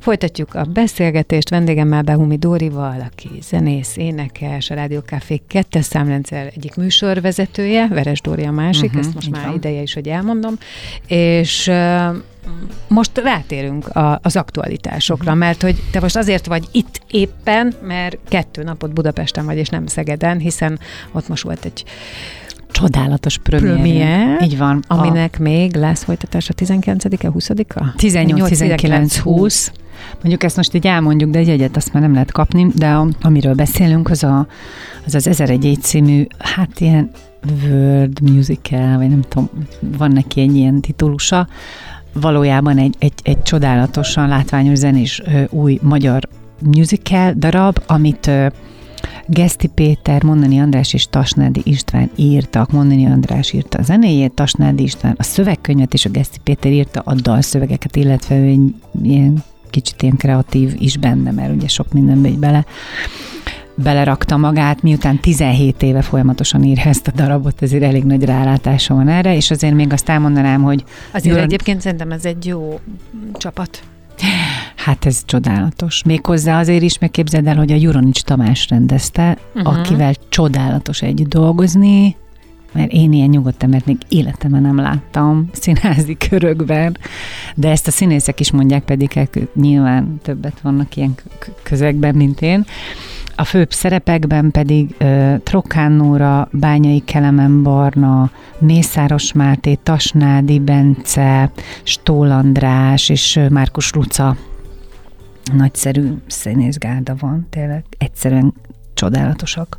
Folytatjuk a beszélgetést vendégemmel Behumi Dórival, aki zenész, énekes, a Rádió Café kettes számrendszer egyik műsorvezetője, Veres Dóri a másik, uh-huh, ezt most már van. ideje is, hogy elmondom, és uh, most rátérünk a, az aktualitásokra, Mhm. mert hogy te most azért vagy itt éppen, mert kettő napot Budapesten vagy, és nem Szegeden, hiszen ott most volt egy Csodálatos premier. Premier, Így van. A aminek még lesz folytatása 19-e, 20-a? 18-19-20. Mondjuk ezt most így elmondjuk, de egy egyet azt már nem lehet kapni, de a, amiről beszélünk, az a, az, az 1001 című, hát ilyen World Musical, vagy nem tudom, van neki egy ilyen titulusa, valójában egy, egy, egy csodálatosan látványos zenés új magyar musical darab, amit Geszti Péter, Mondani András és Tasnádi István írtak. Mondani András írta a zenéjét, Tasnádi István a szövegkönyvet, és a Geszti Péter írta a dalszövegeket, illetve ő egy ilyen kicsit ilyen kreatív is benne, mert ugye sok mindenbe így bele belerakta magát, miután 17 éve folyamatosan ír ezt a darabot, ezért elég nagy rálátása van erre, és azért még azt elmondanám, hogy Azért Jön- egyébként szerintem ez egy jó csapat. Hát ez csodálatos. Méghozzá azért is megképzeld el, hogy a Juronics Tamás rendezte, uh-huh. akivel csodálatos együtt dolgozni, mert én ilyen nyugodt embert még életemben nem láttam színházi körökben, de ezt a színészek is mondják, pedig nyilván többet vannak ilyen közegben, mint én. A főbb szerepekben pedig uh, Trokán Nóra, Bányai Kelemen Barna, Mészáros Máté, Tasnádi Bence, Stól András és ö, Márkus Luca. Nagyszerű színészgárda van, tényleg egyszerűen csodálatosak.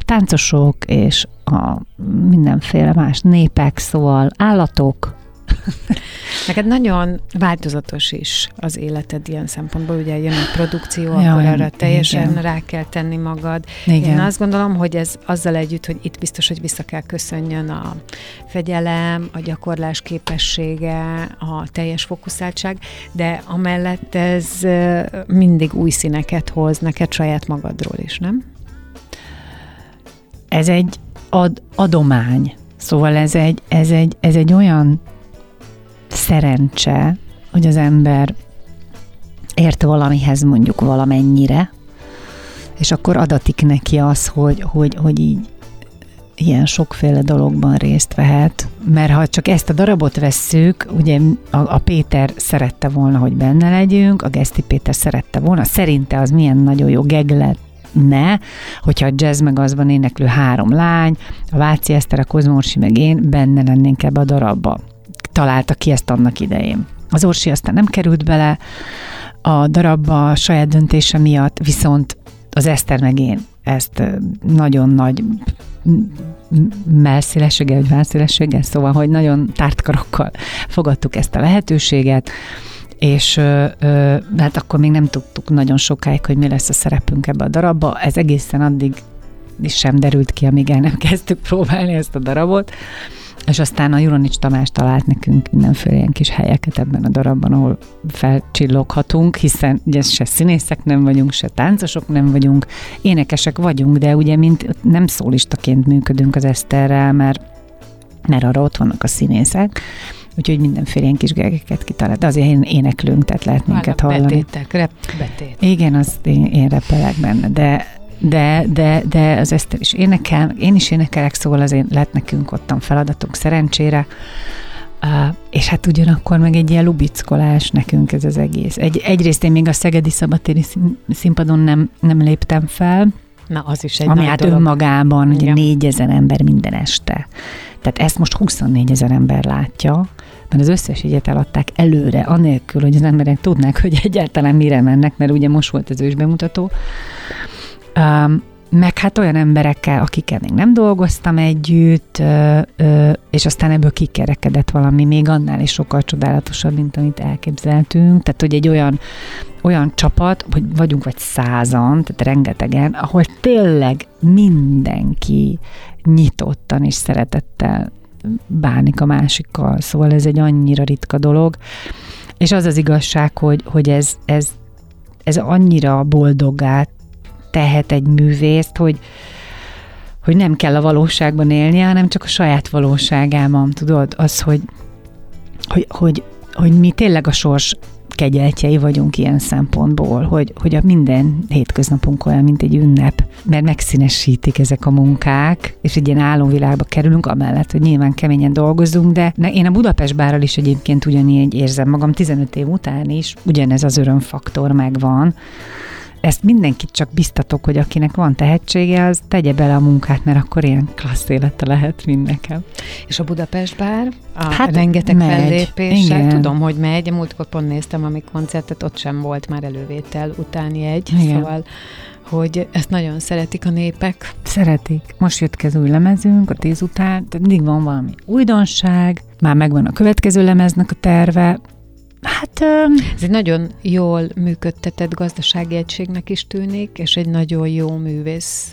Táncosok és a mindenféle más népek, szóval állatok, Neked nagyon változatos is az életed ilyen szempontból, ugye jön a produkció, Jaj, akkor arra teljesen igen. rá kell tenni magad. Igen. Én azt gondolom, hogy ez azzal együtt, hogy itt biztos, hogy vissza kell köszönjön a fegyelem, a gyakorlás képessége, a teljes fókuszáltság, de amellett ez mindig új színeket hoz neked saját magadról is, nem? ez egy ad, adomány. Szóval ez egy, ez, egy, ez egy olyan szerencse, hogy az ember ért valamihez mondjuk valamennyire, és akkor adatik neki az, hogy, hogy, hogy így ilyen sokféle dologban részt vehet, mert ha csak ezt a darabot vesszük, ugye a, a Péter szerette volna, hogy benne legyünk, a Geszti Péter szerette volna, szerinte az milyen nagyon jó geg ne, hogyha a jazz meg azban éneklő három lány, a Váci Eszter, a Kozmorsi meg én benne lennénk ebbe a darabba. Találta ki ezt annak idején. Az Orsi aztán nem került bele a darabba a saját döntése miatt, viszont az Eszter meg én ezt nagyon nagy melszélességgel, vagy válszélességgel, szóval, hogy nagyon tártkarokkal fogadtuk ezt a lehetőséget, és ö, ö, hát akkor még nem tudtuk nagyon sokáig, hogy mi lesz a szerepünk ebbe a darabba. Ez egészen addig is sem derült ki, amíg el nem kezdtük próbálni ezt a darabot. És aztán a Juronics Tamás talált nekünk mindenféle ilyen kis helyeket ebben a darabban, ahol felcsilloghatunk, hiszen ugye se színészek nem vagyunk, se táncosok nem vagyunk, énekesek vagyunk, de ugye mint nem szólistaként működünk az Eszterrel, mert, mert arra ott vannak a színészek, úgyhogy mindenféle ilyen kis gegeket kitalált. De azért én éneklünk, tehát lehet minket hallani. Betétek, rep, betét. Igen, azt én, én repelek benne, de de, de, de az Eszter is énekel, én is énekelek, szóval azért lett nekünk ottan feladatunk szerencsére. Uh, és hát ugyanakkor meg egy ilyen lubickolás nekünk ez az egész. Egy, egyrészt én még a Szegedi Szabatéri színpadon nem, nem léptem fel, Na, az is egy ami hát dolog. önmagában ugye Igen. négyezer ember minden este. Tehát ezt most 24 ezer ember látja, mert az összes jegyet eladták előre, anélkül, hogy az emberek tudnák, hogy egyáltalán mire mennek, mert ugye most volt az ősbemutató. Um, meg hát olyan emberekkel, akikkel még nem dolgoztam együtt, és aztán ebből kikerekedett valami még annál is sokkal csodálatosabb, mint amit elképzeltünk. Tehát, hogy egy olyan, olyan csapat, hogy vagyunk vagy százan, tehát rengetegen, ahol tényleg mindenki nyitottan és szeretettel bánik a másikkal. Szóval ez egy annyira ritka dolog. És az az igazság, hogy, hogy ez, ez, ez annyira boldoggá tehet egy művészt, hogy, hogy nem kell a valóságban élnie, hanem csak a saját valóságában, tudod, az, hogy, hogy, hogy, hogy mi tényleg a sors kegyeltjei vagyunk ilyen szempontból, hogy, hogy a minden hétköznapunk olyan, mint egy ünnep, mert megszínesítik ezek a munkák, és egy ilyen álomvilágba kerülünk, amellett, hogy nyilván keményen dolgozunk, de én a Budapest bárral is egyébként ugyanígy érzem magam, 15 év után is, ugyanez az örömfaktor megvan, ezt mindenkit csak biztatok, hogy akinek van tehetsége, az tegye bele a munkát, mert akkor ilyen klassz élete lehet mind nekem. És a Budapest bár, a Hát rengeteg megy, igen. tudom, hogy megy. Múltkor pont néztem, ami koncertet, ott sem volt már elővétel utáni egy, Igen. szóval hogy ezt nagyon szeretik a népek. Szeretik. Most jött ki az új lemezünk, a tíz után, tehát mindig van valami újdonság, már megvan a következő lemeznek a terve. Hát Ez egy nagyon jól működtetett gazdasági egységnek is tűnik, és egy nagyon jó művész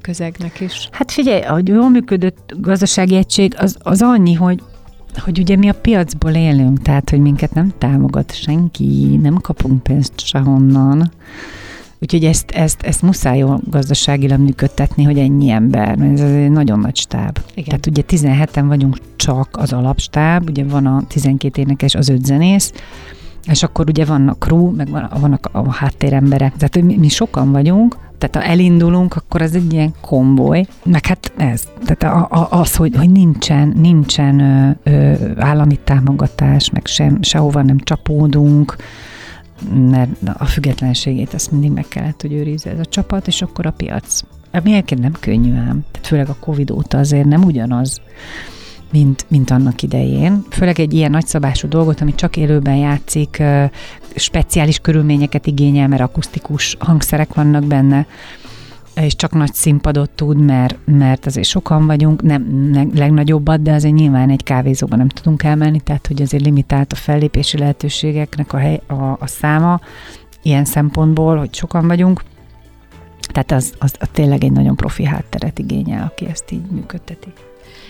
közegnek is. Hát figyelj, a jól működött gazdasági egység az, az annyi, hogy hogy ugye mi a piacból élünk, tehát hogy minket nem támogat senki, nem kapunk pénzt sehonnan. Úgyhogy ezt, ezt, ezt muszáj jól gazdaságilag működtetni, hogy ennyi ember, mert ez egy nagyon nagy stáb. Igen. Tehát ugye 17-en vagyunk csak az alapstáb, ugye van a 12 énekes, az 5 zenész, és akkor ugye van a crew, meg van, vannak a háttéremberek, tehát mi, mi sokan vagyunk, tehát ha elindulunk, akkor ez egy ilyen komboly, meg hát ez, tehát a, a, az, hogy, hogy nincsen, nincsen ö, ö, állami támogatás, meg sem, sehova nem csapódunk, mert a függetlenségét ezt mindig meg kellett, hogy őrizze ez a csapat, és akkor a piac. Ami egyébként nem könnyű ám, tehát főleg a Covid óta azért nem ugyanaz, mint, mint annak idején. Főleg egy ilyen nagyszabású dolgot, ami csak élőben játszik, speciális körülményeket igényel, mert akusztikus hangszerek vannak benne, és csak nagy színpadot tud, mert, mert azért sokan vagyunk, nem leg- legnagyobbat, de azért nyilván egy kávézóban nem tudunk elmenni, tehát hogy azért limitált a fellépési lehetőségeknek a, hely, a, a száma, ilyen szempontból, hogy sokan vagyunk. Tehát az, az, az tényleg egy nagyon profi hátteret igényel, aki ezt így működteti.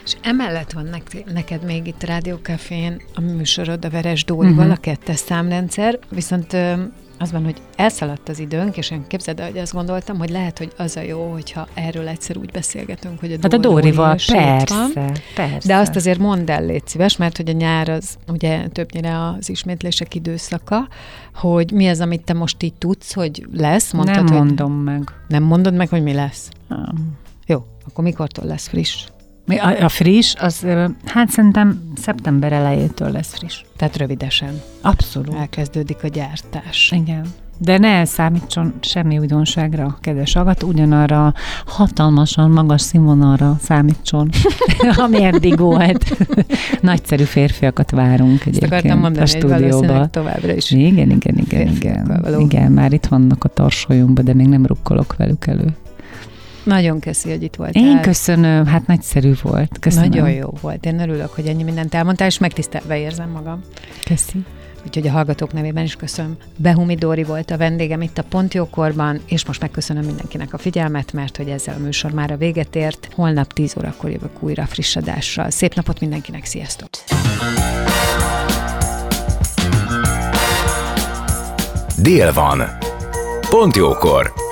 És emellett van nek- neked még itt Rádiókafén a műsorod a Veres Dórival, Mhm. uh-huh. a kettes számrendszer, viszont az van, hogy elszaladt az időnk, és én képzeld el, hogy azt gondoltam, hogy lehet, hogy az a jó, hogyha erről egyszer úgy beszélgetünk, hogy a Hát a Dóri Dórival, persze, van. persze. De azt azért mondd el, légy szíves, mert hogy a nyár az ugye többnyire az ismétlések időszaka, hogy mi az, amit te most így tudsz, hogy lesz? Mondtad, nem hogy mondom meg. Nem mondod meg, hogy mi lesz? Nem. Jó, akkor mikortól lesz friss? A, a friss, az hát szerintem szeptember elejétől lesz friss. Tehát rövidesen. Abszolút. Elkezdődik a gyártás. Igen. De ne számítson semmi újdonságra, kedves hallgató, ugyanarra hatalmasan magas színvonalra számítson, ami eddig volt. Nagyszerű férfiakat várunk Ezt akartam mondani, a stúdióba. továbbra is. Igen, igen, igen, igen. Igen, már itt vannak a tarsolyunkban, de még nem rukkolok velük elő. Nagyon köszi, hogy itt voltál. Én köszönöm, hát nagyszerű volt. Köszönöm. Nagyon jó volt. Én örülök, hogy ennyi mindent elmondtál, és megtisztelve érzem magam. Köszi. Úgyhogy a hallgatók nevében is köszönöm. Behumi Dóri volt a vendégem itt a Pontjókorban, és most megköszönöm mindenkinek a figyelmet, mert hogy ezzel a műsor már a véget ért. Holnap 10 órakor jövök újra friss adással. Szép napot mindenkinek, sziasztok! Dél van. Pont jókor.